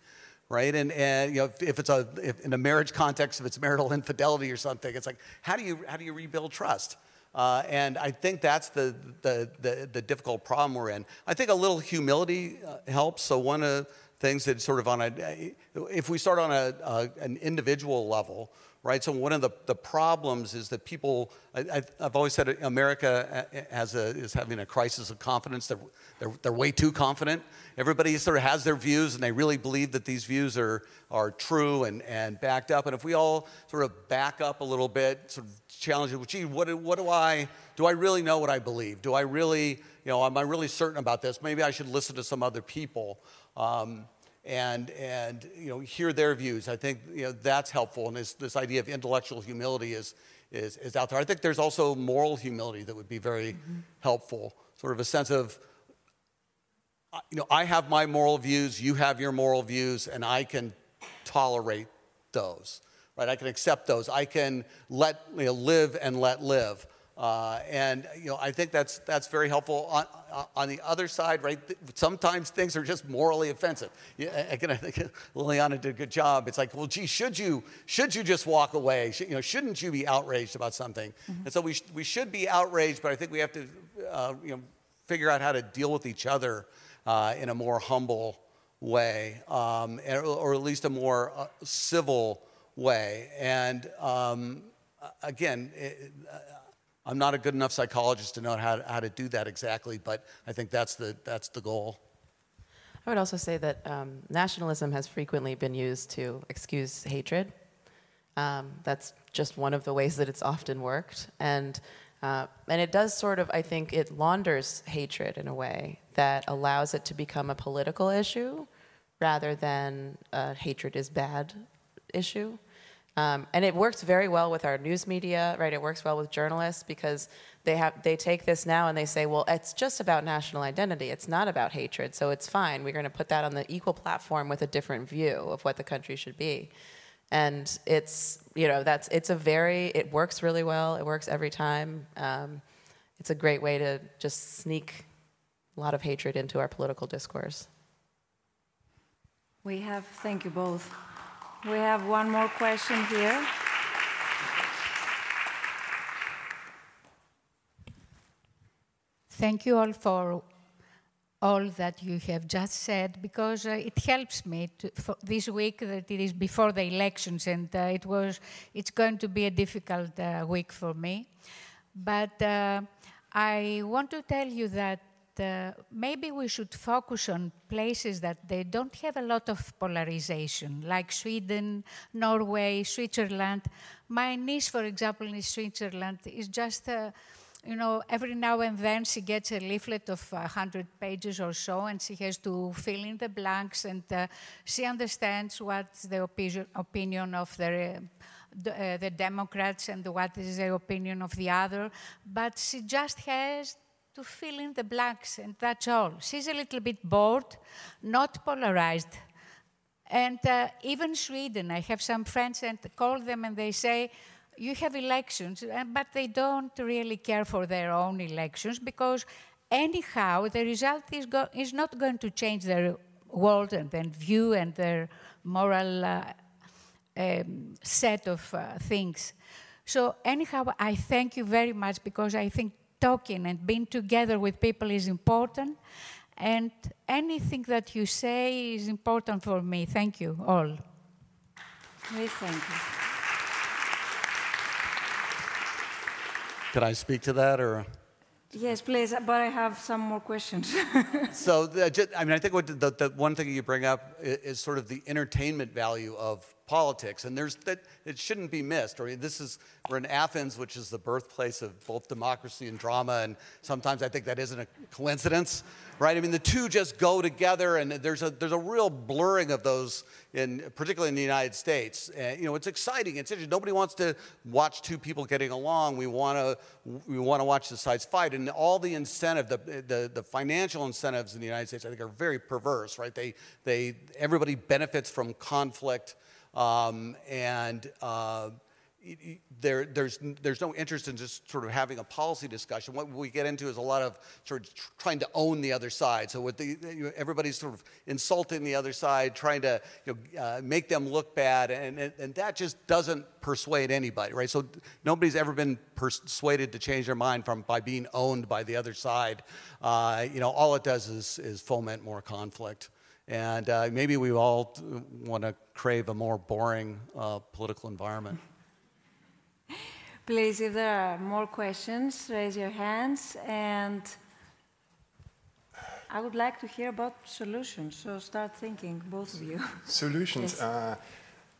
right? And, and you know, if, if it's a, if in a marriage context, if it's marital (laughs) infidelity or something, it's like, how do you, how do you rebuild trust? Uh, and I think that's the, the, the, the, difficult problem we're in. I think a little humility uh, helps. So one of the things that sort of on a, if we start on a, a an individual level, right? So one of the, the problems is that people, I, have always said America has a, is having a crisis of confidence. They're, they're, they're way too confident. Everybody sort of has their views and they really believe that these views are, are true and, and backed up. And if we all sort of back up a little bit, sort of challenge it, well, gee, what, what do I, do I really know what I believe? Do I really, you know, am I really certain about this? Maybe I should listen to some other people. Um, and, and you know, hear their views. I think you know, that's helpful. And this, this idea of intellectual humility is, is, is out there. I think there's also moral humility that would be very mm-hmm. helpful, sort of a sense of, uh, you know, I have my moral views, you have your moral views, and I can tolerate those, right? I can accept those. I can let, you know, live and let live. Uh, and you know, I think that's that's very helpful. On, on the other side, right? Sometimes things are just morally offensive. Yeah, again, I think (laughs) Lilliana did a good job. It's like, well, gee, should you should you just walk away? Should, you know, shouldn't you be outraged about something? Mm-hmm. And so we sh- we should be outraged, but I think we have to uh, you know figure out how to deal with each other uh, in a more humble way, um, or, at least a more uh, civil way. And um, again. It, I'm not a good enough psychologist to know how, how to do that exactly, but I think that's the, that's the goal. I would also say that um, nationalism has frequently been used to excuse hatred. Um, that's just one of the ways that it's often worked. And, uh, and it does sort of, I think, it launders hatred in a way that allows it to become a political issue rather than a hatred is bad issue. Um, and it works very well with our news media, right? It works well with journalists because they have they take this now and they say, well, it's just about national identity. It's not about hatred, so it's fine. We're going to put that on the equal platform with a different view of what the country should be. And it's you know that's it's a very it works really well. It works every time. Um, it's a great way to just sneak a lot of hatred into our political discourse. We have thank you both. We have one more question here. Thank you all for all that you have just said because uh, it helps me to, this week that it is before the elections and uh, it was it's going to be a difficult uh, week for me but uh, i want to tell you that uh, maybe we should focus on places that they don't have a lot of polarization, like Sweden, Norway, Switzerland. My niece, for example, in Switzerland is just, uh, you know, every now and then she gets a leaflet of 100 pages or so, and she has to fill in the blanks, and uh, she understands what's the opi- opinion of the the, uh, the, Democrats and what is the opinion of the other, but she just has to fill in the blanks, and that's all. She's a little bit bored, not polarized. And uh, even Sweden, I have some friends and call them and they say, you have elections, uh, but they don't really care for their own elections because anyhow, the result is, is not going to change their world and their view and their moral uh, um, set of uh, things. So anyhow, I thank you very much because I think talking and being together with people is important. And anything that you say is important for me. Thank you all. We thank you. Can I speak to that or? Yes, please, but I have some more questions. (laughs) So, the, I mean, I think what the, the one thing you bring up is, is sort of the entertainment value of politics, and there's that it shouldn't be missed. Or this is we're in Athens, which is the birthplace of both democracy and drama, and sometimes I think that isn't a coincidence, right? I mean, the two just go together, and there's a there's a real blurring of those, in particularly in the United States. And, you know, it's exciting. It's interesting. Nobody wants to watch two people getting along. We want to we want to watch the sides fight, and all the incentive, the, the the financial incentives in the United States, I think, are very perverse, right? They they everybody benefits from conflict. Um, and uh, there, there's, there's no interest in just sort of having a policy discussion. What we get into is a lot of sort of trying to own the other side. So with the, everybody's sort of insulting the other side, trying to you know, uh, make them look bad, and, and, and that just doesn't persuade anybody, right? So nobody's ever been persuaded to change their mind from by being owned by the other side. Uh, you know, all it does is, is foment more conflict. And uh, maybe we all want to crave a more boring uh, political environment. (laughs) please, if there are more questions, raise your hands. And I would like to hear about solutions. So start thinking, both of you. Solutions. (laughs) Yes. Uh,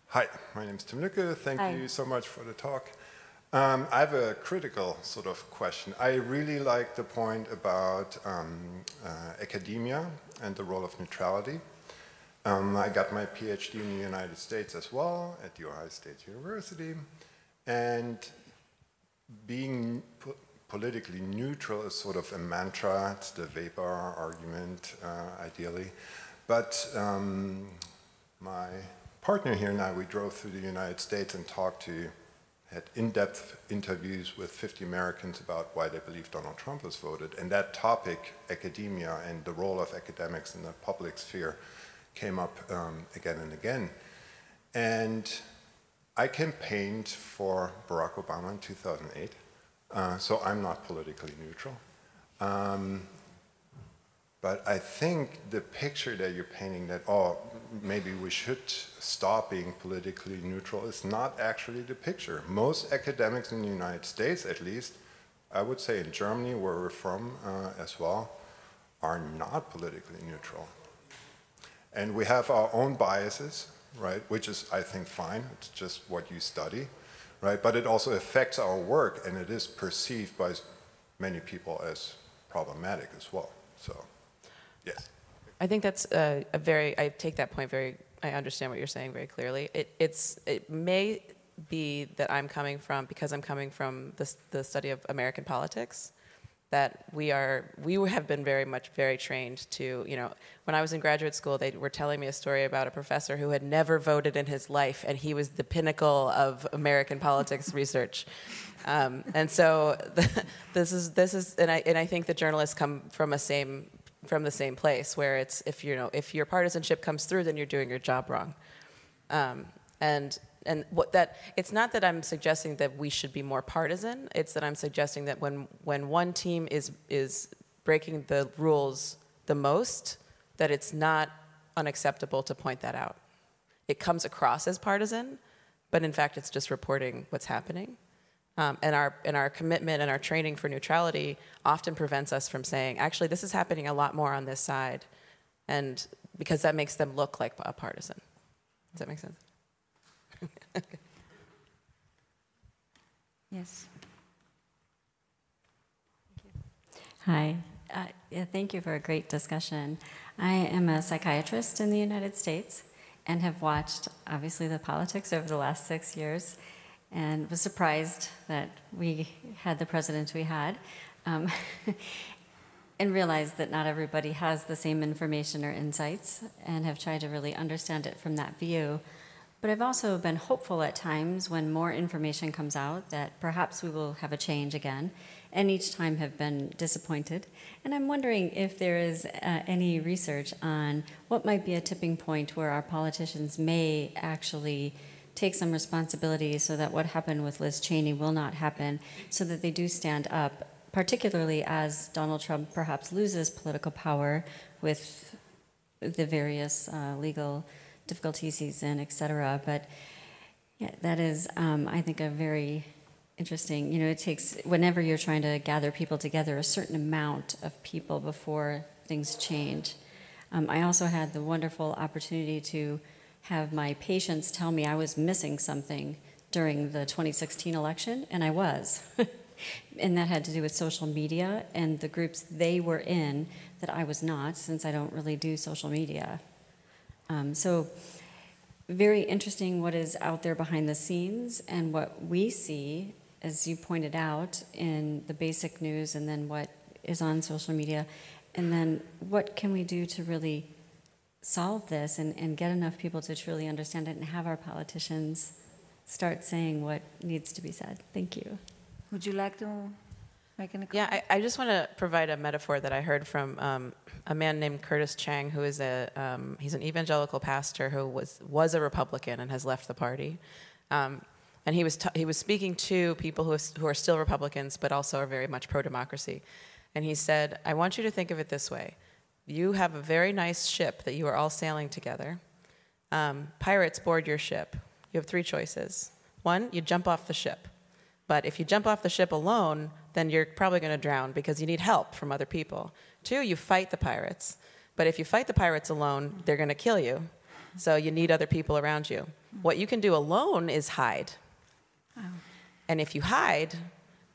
hi, my name is Tim Lücke. Thank Hi. you so much for the talk. Um, I have a critical sort of question. I really like the point about um, uh, academia and the role of neutrality. Um, I got my PhD in the United States as well at The Ohio State University. And being po- politically neutral is sort of a mantra. It's the Weber argument, uh, ideally. But um, my partner here and I, we drove through the United States and talked to, had in-depth interviews with 50 Americans about why they believe Donald Trump was voted. And that topic, academia and the role of academics in the public sphere, came up um, again and again. And I campaigned for Barack Obama in 2008, uh, so I'm not politically neutral. Um, but I think the picture that you're painting that, oh, maybe we should stop being politically neutral is not actually the picture. Most academics in the United States, at least, I would say in Germany, where we're from uh, as well, are not politically neutral. And we have our own biases, right, which is, I think, fine. It's just what you study, right? But it also affects our work, and it is perceived by many people as problematic as well. So, yes. I think that's a, a very. I take that point very. I understand what you're saying very clearly. It, it's. It may be that I'm coming from because I'm coming from the, the study of American politics. That we are. We have been very much very trained to. You know, when I was in graduate school, they were telling me a story about a professor who had never voted in his life, and he was the pinnacle of American politics (laughs) research. Um, and so (laughs) this is this is, and I and I think the journalists come from a same from the same place where it's if you know if your partisanship comes through, then you're doing your job wrong. Um, and and what that it's not that I'm suggesting that we should be more partisan. It's that I'm suggesting that when when one team is is breaking the rules the most, that it's not unacceptable to point that out. It comes across as partisan, but in fact, it's just reporting what's happening. Um, and our and our commitment and our training for neutrality often prevents us from saying, actually, this is happening a lot more on this side, and because that makes them look like a partisan. Does that make sense? (laughs) Yes. Hi. Uh, yeah, thank you for a great discussion. I am a psychiatrist in the United States and have watched, obviously, the politics over the last six years and was surprised that we had the president we had um, (laughs) and realized that not everybody has the same information or insights and have tried to really understand it from that view. But I've also been hopeful at times when more information comes out that perhaps we will have a change again, and each time have been disappointed. And I'm wondering if there is uh, any research on what might be a tipping point where our politicians may actually take some responsibility so that what happened with Liz Cheney will not happen, so that they do stand up, particularly as Donald Trump perhaps loses political power with the various uh, legal difficulties he's in, et cetera. But Yeah, that is, um, I think, a very interesting. You know, it takes whenever you're trying to gather people together, a certain amount of people before things change. Um, I also had the wonderful opportunity to have my patients tell me I was missing something during the 2016 election, and I was. (laughs) and that had to do with social media and the groups they were in that I was not, since I don't really do social media. Um, so, very interesting what is out there behind the scenes and what we see, as you pointed out, in the basic news and then what is on social media. And then what can we do to really solve this and, and get enough people to truly understand it and have our politicians start saying what needs to be said? Thank you. Would you like to make any Yeah, I, I just want to provide a metaphor that I heard from um, a man named Curtis Chang, who is a um, he's an evangelical pastor who was was a Republican and has left the party. Um, and he was t- he was speaking to people who, is, who are still Republicans, but also are very much pro democracy. And he said, I want you to think of it this way you have a very nice ship that you are all sailing together. Um, pirates board your ship. You have three choices. One, you jump off the ship. But if you jump off the ship alone, then you're probably going to drown because you need help from other people. Two, you fight the pirates. But if you fight the pirates alone, they're going to kill you. So you need other people around you. What you can do alone is hide. And if you hide,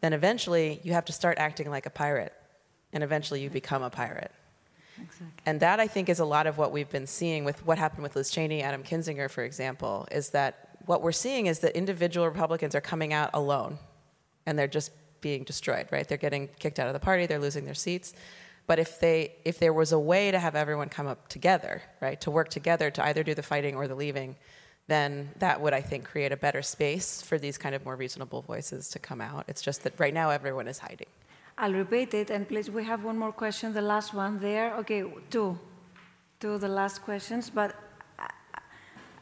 then eventually you have to start acting like a pirate. And eventually you become a pirate. Exactly. And that, I think, is a lot of what we've been seeing with what happened with Liz Cheney, Adam Kinzinger, for example, is that what we're seeing is that individual Republicans are coming out alone and they're just being destroyed, right? They're getting kicked out of the party, they're losing their seats. But if they if there was a way to have everyone come up together, right, to work together to either do the fighting or the leaving, then that would I think create a better space for these kind of more reasonable voices to come out. It's just that right now everyone is hiding. I'll repeat it, and please, we have one more question, the last one there. Okay, two, two, the last questions, but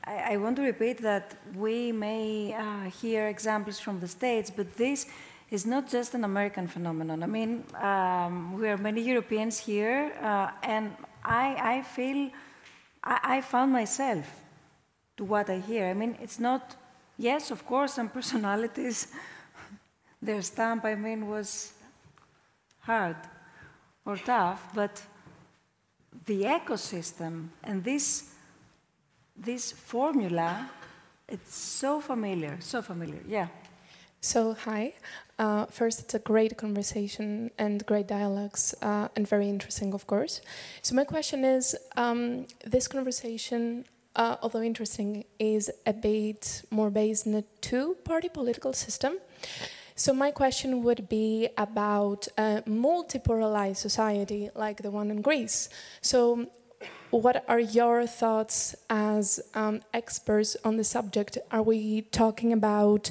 I, I want to repeat that we may uh, hear examples from the States, but this is not just an American phenomenon. I mean, um, we are many Europeans here, uh, and I, I feel, I, I found myself to what I hear. I mean, it's not, yes, of course, some (laughs) personalities, their stamp, I mean, was hard or tough, but the ecosystem and this, this formula, it's so familiar, so familiar, yeah. So, hi. Uh, first, it's a great conversation and great dialogues, uh, and very interesting, of course. So, my question is um, this conversation, uh, although interesting, is a bit more based in a two party political system. So my question would be about a multi-polarized society like the one in Greece. So what are your thoughts as um, experts on the subject? Are we talking about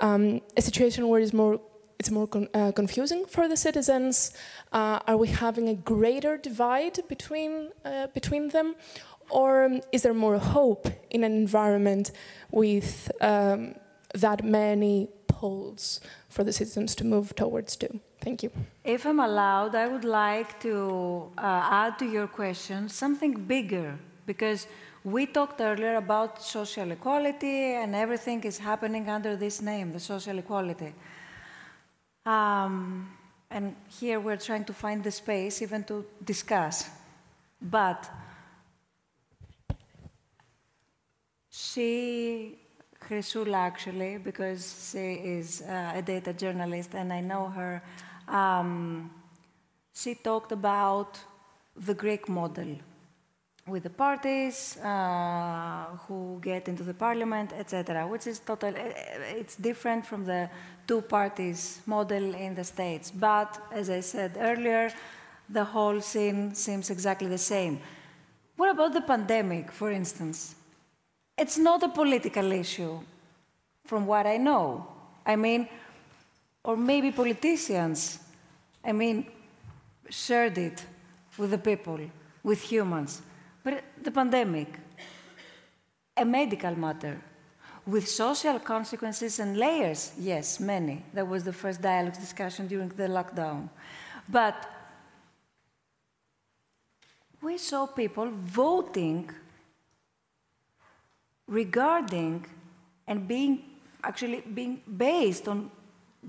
um, a situation where it's more it's more con uh, confusing for the citizens? Uh, are we having a greater divide between uh, between them, or is there more hope in an environment with um, that many holds for the citizens to move towards too. Thank you. If I'm allowed, I would like to uh, add to your question something bigger because we talked earlier about social equality and everything is happening under this name, the social equality. Um, and here we're trying to find the space even to discuss. But she Chrysula, actually, because she is uh, a data journalist and I know her. Um, she talked about the Greek model with the parties uh, who get into the parliament, etc., which is total. It's different from the two parties model in the states. But as I said earlier, the whole scene seems exactly the same. What about the pandemic, for instance? It's not a political issue, from what I know. I mean, or maybe politicians, I mean, shared it with the people, with humans. But the pandemic, a medical matter, with social consequences and layers, yes, many. That was the first dialogue discussion during the lockdown. But we saw people voting regarding and being actually being based on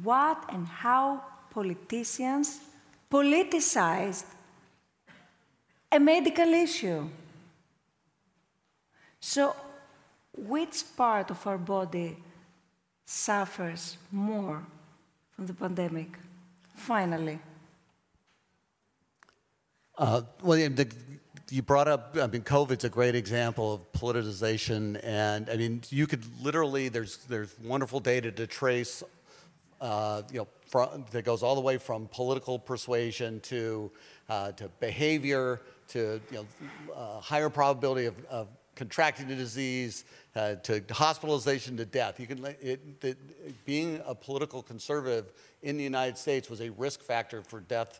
what and how politicians politicized a medical issue. So, which part of our body suffers more from the pandemic? Finally. Uh, well, the, you brought up, I mean, COVID's a great example of politicization. And I mean, you could literally, there's, there's wonderful data to trace, uh, you know, from, that goes all the way from political persuasion to, uh, to behavior to, you know, uh, higher probability of, of contracting the disease, uh, to hospitalization to death. You can, it, it, being a political conservative in the United States was a risk factor for death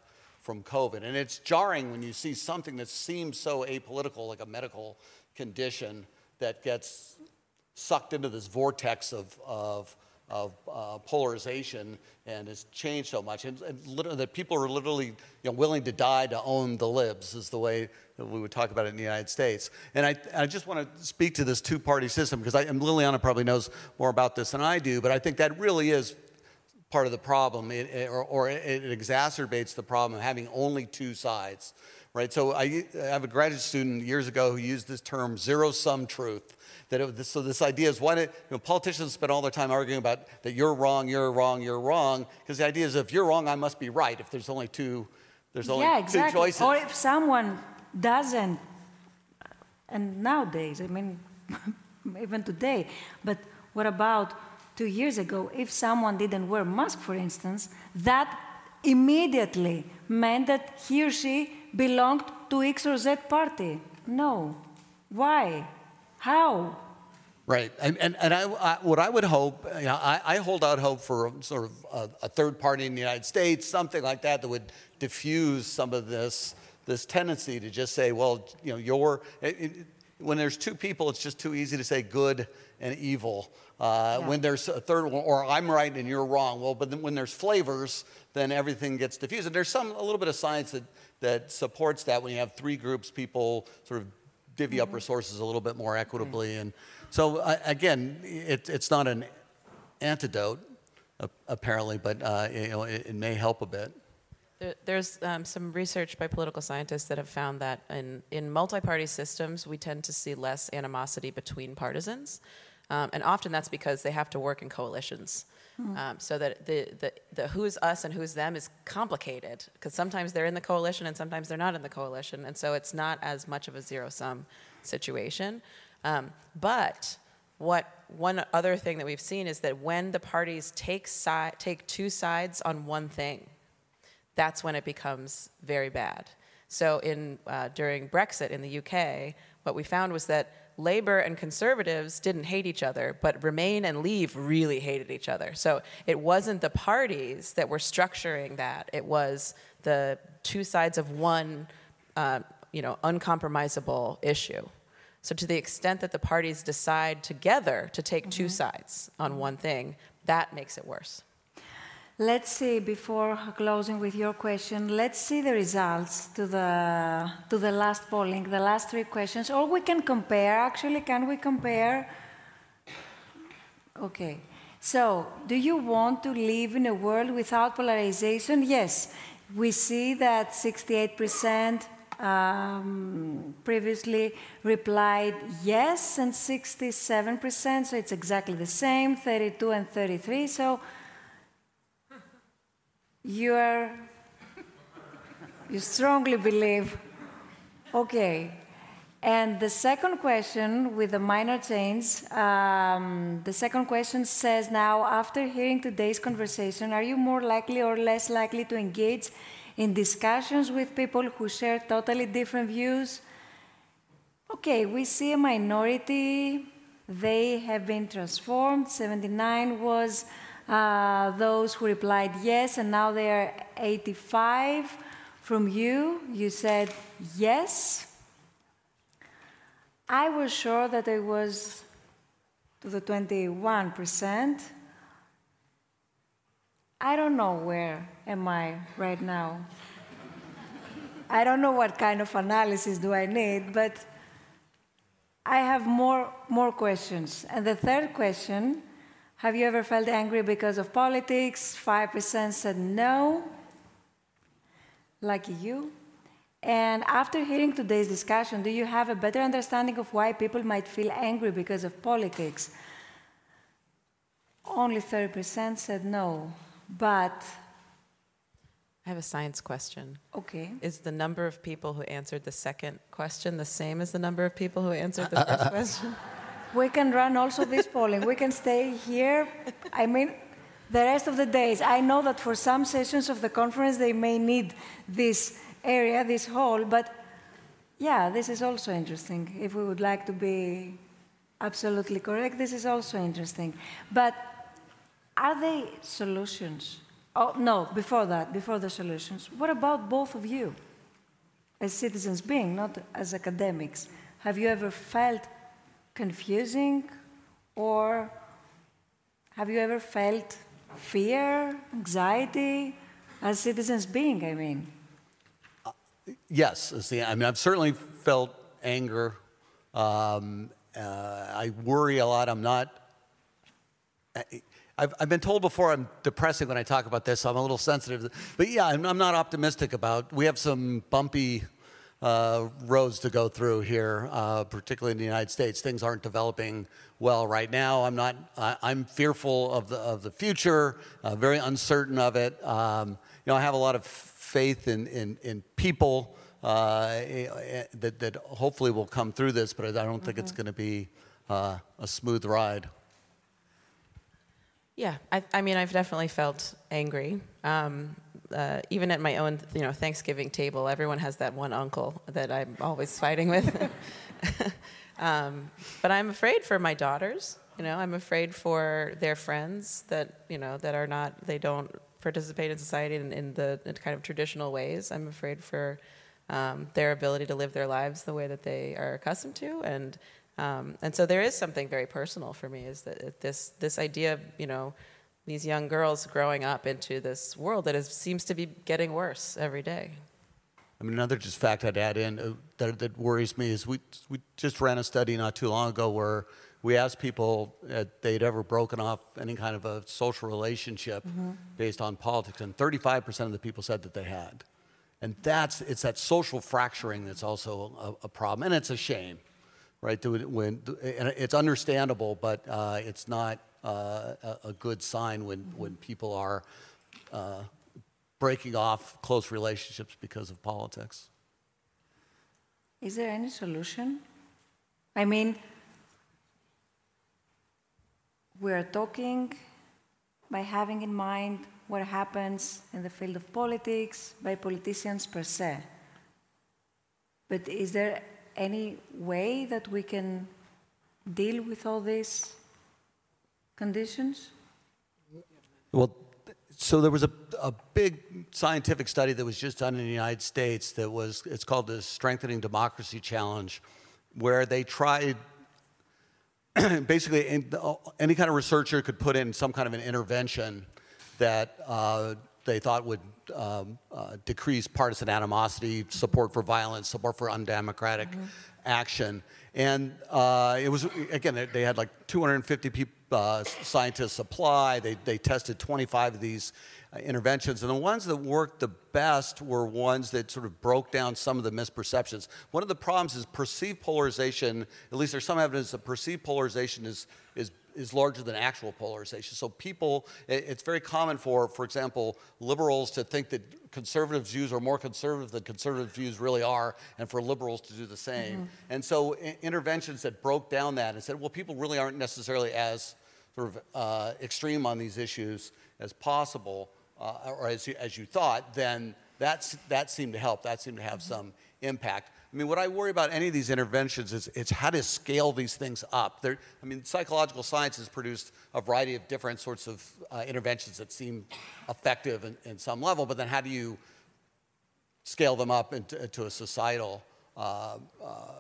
from COVID. And it's jarring when you see something that seems so apolitical, like a medical condition, that gets sucked into this vortex of, of, of uh, polarization and has changed so much. And, and that people are literally you know, willing to die to own the libs, is the way we would talk about it in the United States. And I, I just want to speak to this two party system because Lilliana probably knows more about this than I do, but I think that really is part of the problem, it, or, or, it exacerbates the problem of having only two sides, right? So I, I have a graduate student years ago who used this term zero sum truth. That it, so this idea is why do you know, politicians spend all their time arguing about that you're wrong, you're wrong, you're wrong, because the idea is if you're wrong, I must be right. If there's only two, there's only yeah, exactly. two choices. Or if someone doesn't, and nowadays, I mean, (laughs) even today, but what about two years ago, if someone didn't wear a mask, for instance, that immediately meant that he or she belonged to X or Z party. No. Why? How? Right. And, and, and I, I, what I would hope, you know, I, I, hold out hope for sort of a, a, third party in the United States, something like that, that would diffuse some of this, this tendency to just say, well, you know, it, when there's two people, it's just too easy to say good and evil. Uh, yeah. When there's a third one, or I'm right and you're wrong. Well, but then when there's flavors, then everything gets diffused. And there's some a little bit of science that that supports that. When you have three groups, people sort of divvy mm-hmm. up resources a little bit more equitably. And so uh, again, it, it's not an antidote uh, apparently, but uh, you know it, it, may help a bit. there's um, some research by political scientists that have found that in, in multi-party systems, we tend to see less animosity between partisans. Um, and often that's because they have to work in coalitions. Mm. Um, so that the, the, the who's us and who's them is complicated because sometimes they're in the coalition and sometimes they're not in the coalition. And so it's not as much of a zero sum situation. Um, but what one other thing that we've seen is that when the parties take, si- take two sides on one thing, that's when it becomes very bad. So in, uh, during Brexit in the UK, what we found was that Labour and conservatives didn't hate each other, but Remain and Leave really hated each other. So it wasn't the parties that were structuring that, it was the two sides of one uh, you know, uncompromisable issue. So to the extent that the parties decide together to take mm-hmm. two sides on one thing, that makes it worse. Let's see, before closing with your question, let's see the results to the, to the last polling, the last three questions, or we can compare, actually, can we compare? Okay. So, do you want to live in a world without polarization? Yes. We see that 68% um, previously replied yes, and 67%, so it's exactly the same, 32 and 33. So, you are, you strongly believe, okay. And the second question, with the minor change, um, the second question says now, after hearing today's conversation, are you more likely or less likely to engage in discussions with people who share totally different views? Okay, we see a minority. They have been transformed. 79 was uh, those who replied yes, and now there are 85 from you. You said yes. I was sure that it was to the 21%. I don't know where am I right now. I don't know what kind of analysis do I need, but I have more, more questions. And the third question Have you ever felt angry because of politics? 5% said no. Lucky you. And after hearing today's discussion, do you have a better understanding of why people might feel angry because of politics? Only 30% said no. But I have a science question. Okay. Is the number of people who answered the second question the same as the number of people who answered the first (laughs) question? We can run also this polling. We can stay here. I mean, the rest of the days. I know that for some sessions of the conference, they may need this area, this hall, but yeah, this is also interesting. If we would like to be absolutely correct, this is also interesting. But are they solutions? Oh, no, before that, before the solutions, what about both of you as citizens being, not as academics? Have you ever felt confusing or have you ever felt fear, anxiety as citizens being, I mean? Uh, yes, the, I mean, I've certainly felt anger. Um, uh, I worry a lot. I'm not. I've, I've been told before I'm depressing when I talk about this. So I'm a little sensitive. But yeah, I'm, I'm not optimistic about. We have some bumpy uh, roads to go through here, uh, particularly in the United States. Things aren't developing well right now. I'm not. I'm fearful of the of the future. Uh, very uncertain of it. Um, you know, I have a lot of faith in in, in people uh, eh, that that hopefully will come through this, but I don't think mm-hmm. it's going to be uh, a smooth ride. Yeah, I, I mean, I've definitely felt angry. Um, uh, even at my own, you know, Thanksgiving table, everyone has that one uncle that I'm always fighting with. (laughs) um, but I'm afraid for my daughters. You know, I'm afraid for their friends that you know that are not, they don't participate in society in, in the in kind of traditional ways. I'm afraid for um, their ability to live their lives the way that they are accustomed to, and um, and so there is something very personal for me is that this this idea of you know these young girls growing up into this world that is, seems to be getting worse every day. I mean, another just fact I'd add in uh, that, that worries me is we we just ran a study not too long ago where we asked people if they'd ever broken off any kind of a social relationship mm-hmm. based on politics, and 35% of the people said that they had. And that's it's that social fracturing that's also a, a problem, and it's a shame right? When, and it's understandable, but uh, it's not uh, a, good sign when, when people are uh, breaking off close relationships because of politics. Is there any solution? I mean, we're talking by having in mind what happens in the field of politics by politicians per se. But is there any way that we can deal with all these conditions? Well, so there was a, a big scientific study that was just done in the United States that was, it's called the Strengthening Democracy Challenge, where they tried (clears throat) basically any kind of researcher could put in some kind of an intervention that uh, they thought would um, uh, decrease partisan animosity, support for violence, support for undemocratic mm-hmm. action. And uh, it was, again, they had like 250 people, uh, scientists apply. They, they tested 25 of these uh, interventions. And the ones that worked the best were ones that sort of broke down some of the misperceptions. One of the problems is perceived polarization, at least there's some evidence that perceived polarization is, is is larger than actual polarization. So people, it's very common for, for example, liberals to think that conservative views are more conservative than conservative views really are, and for liberals to do the same. Mm-hmm. And so interventions that broke down that and said, well, people really aren't necessarily as sort of uh, extreme on these issues as possible, uh, or as you, as you thought, then that's, that seemed to help. That seemed to have mm-hmm. some impact. I mean, what I worry about any of these interventions is it's how to scale these things up. There, I mean, psychological science has produced a variety of different sorts of uh, interventions that seem effective in, in, some level, but then how do you scale them up into, into a societal, uh, uh,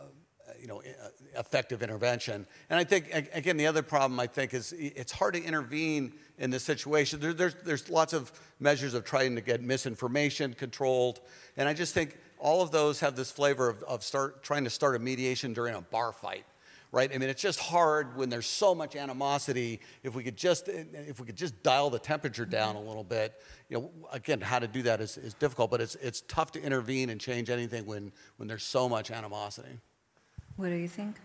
you know, uh, effective intervention? And I think, again, the other problem I think is it's hard to intervene in this situation. There, there's, there's lots of measures of trying to get misinformation controlled, and I just think all of those have this flavor of, of start, trying to start a mediation during a bar fight, right? I mean, it's just hard when there's so much animosity. If we could just, uh, if we could just dial the temperature mm-hmm. down a little bit, you know, again, how to do that is, is difficult, but it's, it's tough to intervene and change anything when, when there's so much animosity. What do you think?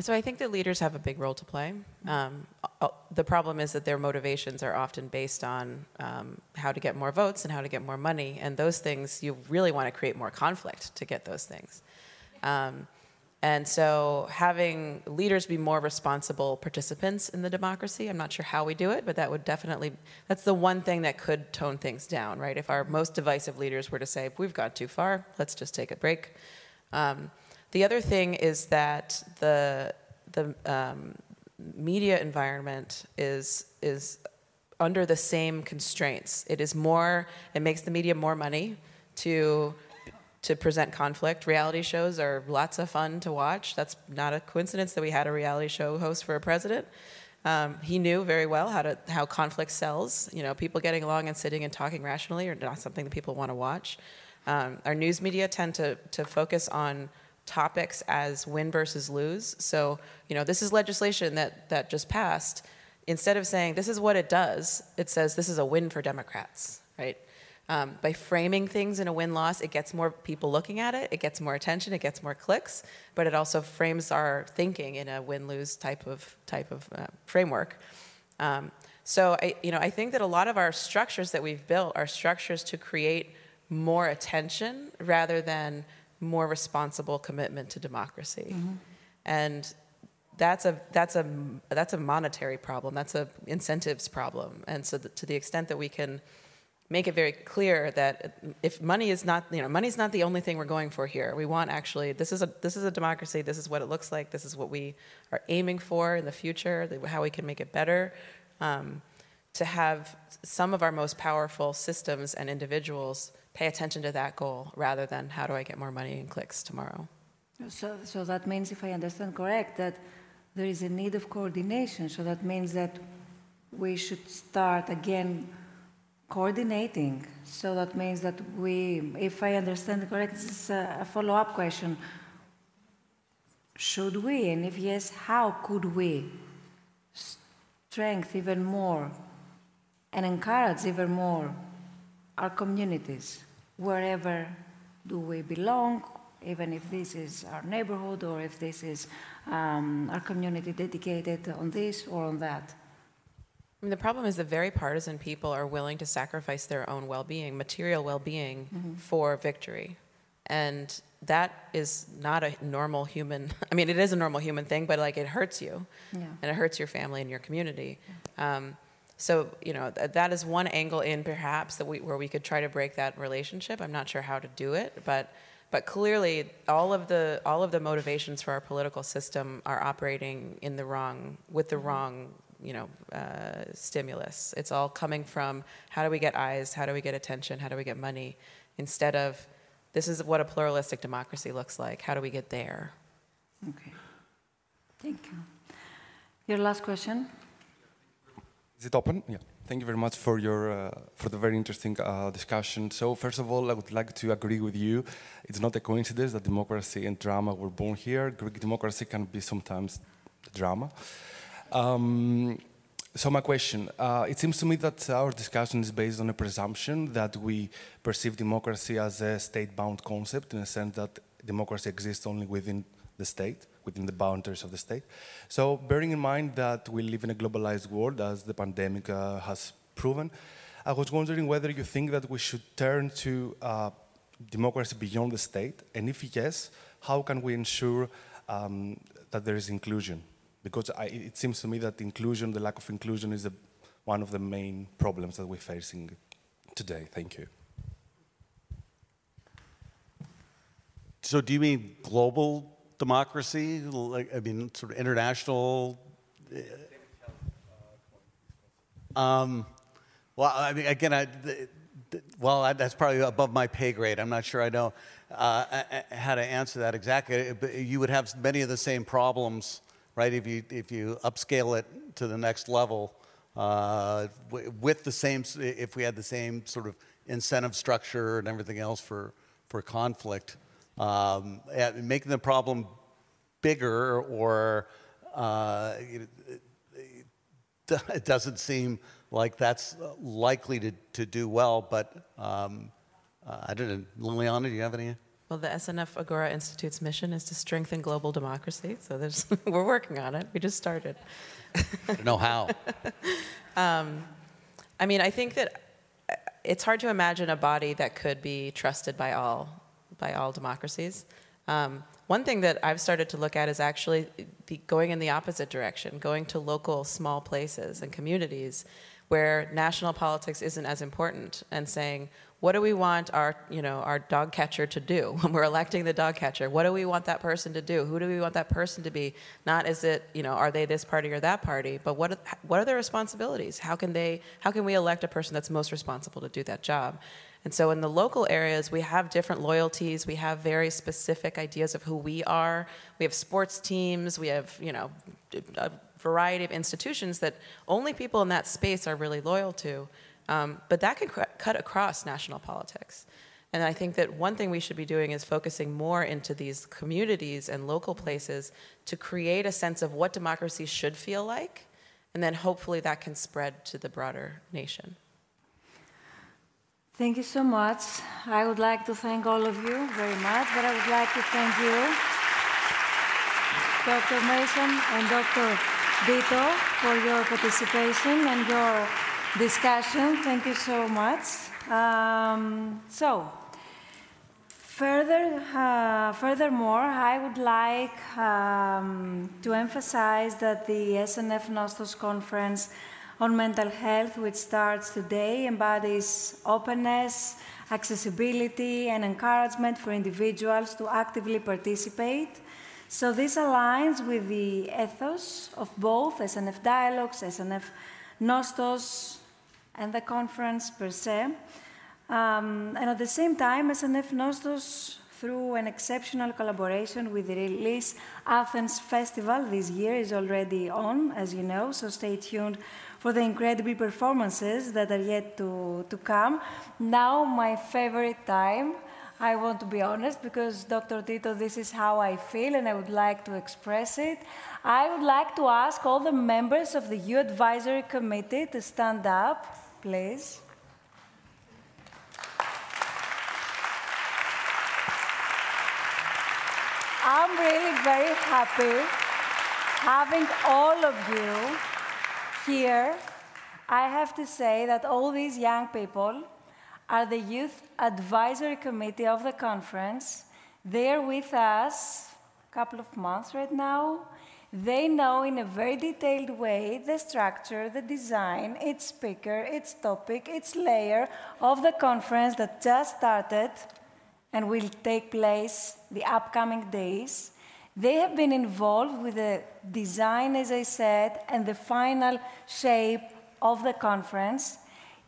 So I think that leaders have a big role to play. Um, uh, the problem is that their motivations are often based on um, how to get more votes and how to get more money, and those things you really want to create more conflict to get those things. Um, and so having leaders be more responsible participants in the democracy, I'm not sure how we do it, but that would definitely, that's the one thing that could tone things down, right? If our most divisive leaders were to say, we've gone too far, let's just take a break. Um, the other thing is that the, the um, media environment is, is under the same constraints. It is more, it makes the media more money to to present conflict. Reality shows are lots of fun to watch. That's not a coincidence that we had a reality show host for a president. Um, he knew very well how to how conflict sells. You know, people getting along and sitting and talking rationally are not something that people want to watch. Um, our news media tend to to focus on topics as win versus lose. So, you know, this is legislation that that just passed. Instead of saying this is what it does, it says this is a win for Democrats, right? Um, by framing things in a win loss, it gets more people looking at it, it gets more attention, it gets more clicks, but it also frames our thinking in a win lose type of, type of uh, framework. Um, so I, you know, I think that a lot of our structures that we've built are structures to create more attention rather than more responsible commitment to democracy. Mm-hmm. And that's a that's a that's a monetary problem. That's a incentives problem. And so the, to the extent that we can make it very clear that if money is not, you know, money is not the only thing we're going for here. We want actually, this is a this is a democracy. This is what it looks like. This is what we are aiming for in the future. How we can make it better. Um, to have some of our most powerful systems and individuals pay attention to that goal rather than how do I get more money and clicks tomorrow. So, so that means, if I understand correct, that there is a need of coordination. So that means that we should start again coordinating. So that means that we, if I understand correct, this is a follow-up question. Should we, and if yes, how could we strengthen even more and encourage even more our communities, wherever do we belong, even if this is our neighborhood or if this is um, our community dedicated on this or on that? I mean, the problem is that very partisan people are willing to sacrifice their own well-being, material well-being, mm-hmm. for victory, and that is not a normal human. (laughs) I mean, it is a normal human thing, but like it hurts you, yeah. and it hurts your family and your community. Um, so you know th- that is one angle in perhaps that we, where we could try to break that relationship. I'm not sure how to do it, but but clearly all of the all of the motivations for our political system are operating in the wrong with the mm-hmm. wrong you know, uh, stimulus. It's all coming from how do we get eyes, how do we get attention, how do we get money, instead of this is what a pluralistic democracy looks like. How do we get there? Okay. Thank you. Your last question. Is it open? Yeah. Thank you very much for your uh, for the very interesting uh, discussion. So first of all, I would like to agree with you. It's not a coincidence that democracy and drama were born here. Greek democracy can be sometimes drama. Um, so my question, uh, it seems to me that our discussion is based on a presumption that we perceive democracy as a state-bound concept in the sense that democracy exists only within the state, within the boundaries of the state. So bearing in mind that we live in a globalized world, as the pandemic uh, has proven, I was wondering whether you think that we should turn to uh, democracy beyond the state, and if yes, how can we ensure um, that there is inclusion? because I, it seems to me that inclusion, the lack of inclusion, is a, one of the main problems that we're facing today. Thank you. So, do you mean global democracy? Like, I mean, sort of international. Um, well, I mean, again, I, the, the, well, that's probably above my pay grade. I'm not sure I know uh, how to answer that exactly. But you would have many of the same problems right? If you, if you upscale it to the next level uh, with the same, if we had the same sort of incentive structure and everything else for, for conflict, um, making the problem bigger or uh, (laughs) it, doesn't seem like that's likely to, to do well. But um, uh, I don't know, Lilliana, do you have any? Well, the SNF Agora Institute's mission is to strengthen global democracy. So there's, (laughs) we're working on it. We just started. I don't know how. (laughs) um, I mean, I think that it's hard to imagine a body that could be trusted by all, by all democracies. Um, one thing that I've started to look at is actually going in the opposite direction, going to local small places and communities where national politics isn't as important and saying, what do we want our, you know, our dog catcher to do (laughs) when we're electing the dog catcher? What do we want that person to do? Who do we want that person to be? Not is it, you know, are they this party or that party, but what are, what are their responsibilities? How can they, how can we elect a person that's most responsible to do that job? And so in the local areas, we have different loyalties. We have very specific ideas of who we are. We have sports teams. We have, you know, a variety of institutions that only people in that space are really loyal to. Um, but that can cut across national politics. And I think that one thing we should be doing is focusing more into these communities and local places to create a sense of what democracy should feel like. And then hopefully that can spread to the broader nation. Thank you so much. I would like to thank all of you very much, but I would like to thank you, Dr. Mason and Dr. Ditto, for your participation and your discussion. Thank you so much. Um, so, further, uh, furthermore, I would like um, to emphasize that the SNF Nostos conference on mental health, which starts today, embodies openness, accessibility, and encouragement for individuals to actively participate. So this aligns with the ethos of both SNF Dialogues, SNF Nostos, and the conference per se. Um, and at the same time, SNF Nostos, through an exceptional collaboration with the Release Athens Festival this year, is already on, as you know, so stay tuned for the incredible performances that are yet to, to come. Now, my favorite time. I want to be honest because, Dr. Ditto, this is how I feel and I would like to express it. I would like to ask all the members of the Youth Advisory Committee to stand up, please. I'm really very happy having all of you here, I have to say that all these young people are the Youth Advisory Committee of the conference. They're with us a couple of months right now. They know in a very detailed way the structure, the design, its speaker, its topic, its layer of the conference that just started and will take place the upcoming days. They have been involved with the design, as I said, and the final shape of the conference.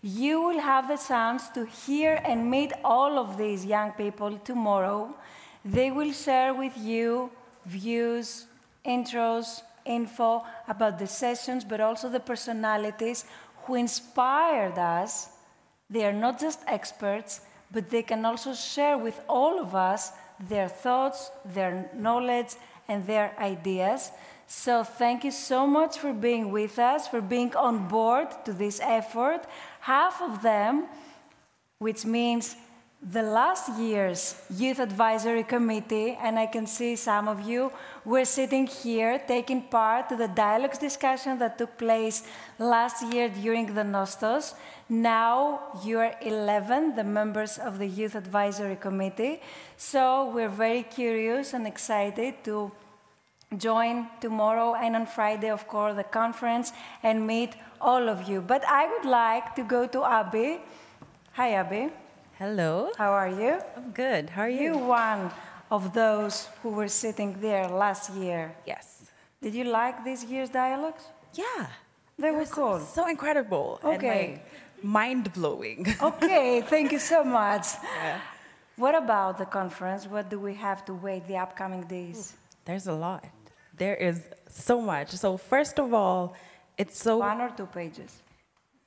You will have the chance to hear and meet all of these young people tomorrow. They will share with you views, intros, info about the sessions, but also the personalities who inspired us. They are not just experts, but they can also share with all of us their thoughts, their knowledge, and their ideas. So thank you so much for being with us, for being on board to this effort. Half of them, which means the last year's Youth Advisory Committee, and I can see some of you were sitting here taking part to the dialogues discussion that took place last year during the Nostos. Now you are 11, the members of the Youth Advisory Committee. So we're very curious and excited to join tomorrow and on Friday, of course, the conference and meet all of you. But I would like to go to Abby. Hi, Abby. Hello. How are you? I'm good. How are you? You one of those who were sitting there last year. Yes. Did you like this year's dialogues? Yeah. They were cool. So incredible. Okay. Like mind blowing. (laughs) okay, thank you so much. Yeah. What about the conference? What do we have to wait the upcoming days? There's a lot. There is so much. So first of all, it's so one or two pages.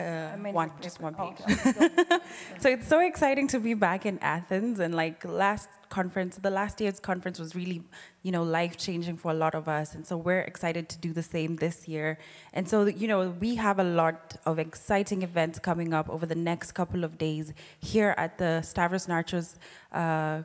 Uh, I mean, just one page. Oh, (laughs) so it's so exciting to be back in Athens, and like last conference, the last year's conference was really, you know, life changing for a lot of us. And so we're excited to do the same this year. And so, you know, we have a lot of exciting events coming up over the next couple of days here at the Stavros Niarchos uh,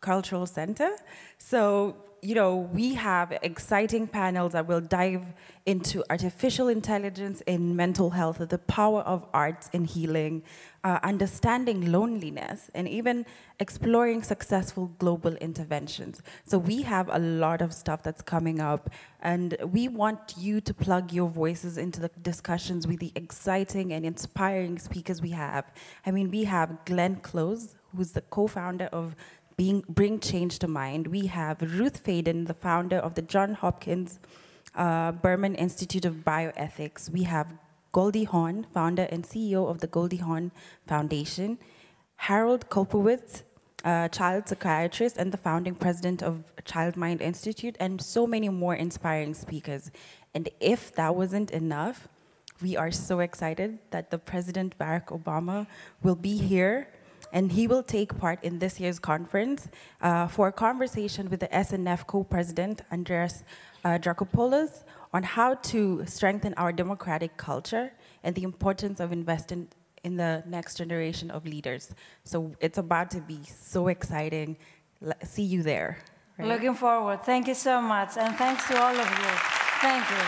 Cultural Center. So you know, we have exciting panels that will dive into artificial intelligence in mental health, the power of arts in healing, uh, understanding loneliness, and even exploring successful global interventions. So we have a lot of stuff that's coming up, and we want you to plug your voices into the discussions with the exciting and inspiring speakers we have. I mean, we have Glenn Close, who's the co-founder of being, bring change to mind. We have Ruth Faden, the founder of the John Hopkins uh, Berman Institute of Bioethics. We have Goldie Hawn, founder and CEO of the Goldie Hawn Foundation. Harold Koplewicz, uh, child psychiatrist and the founding president of Child Mind Institute, and so many more inspiring speakers. And if that wasn't enough, we are so excited that the President Barack Obama will be here and he will take part in this year's conference uh, for a conversation with the SNF co-president, Andreas uh, on how to strengthen our democratic culture and the importance of investing in the next generation of leaders. So it's about to be so exciting. See you there. Right? Looking forward. Thank you so much. And thanks to all of you. Thank you.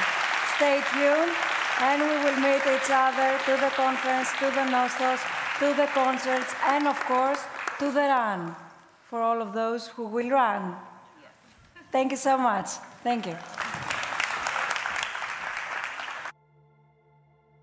Stay tuned, and we will meet each other to the conference, to the Nostos, to the concerts, and of course, to the run for all of those who will run. Thank you so much. Thank you.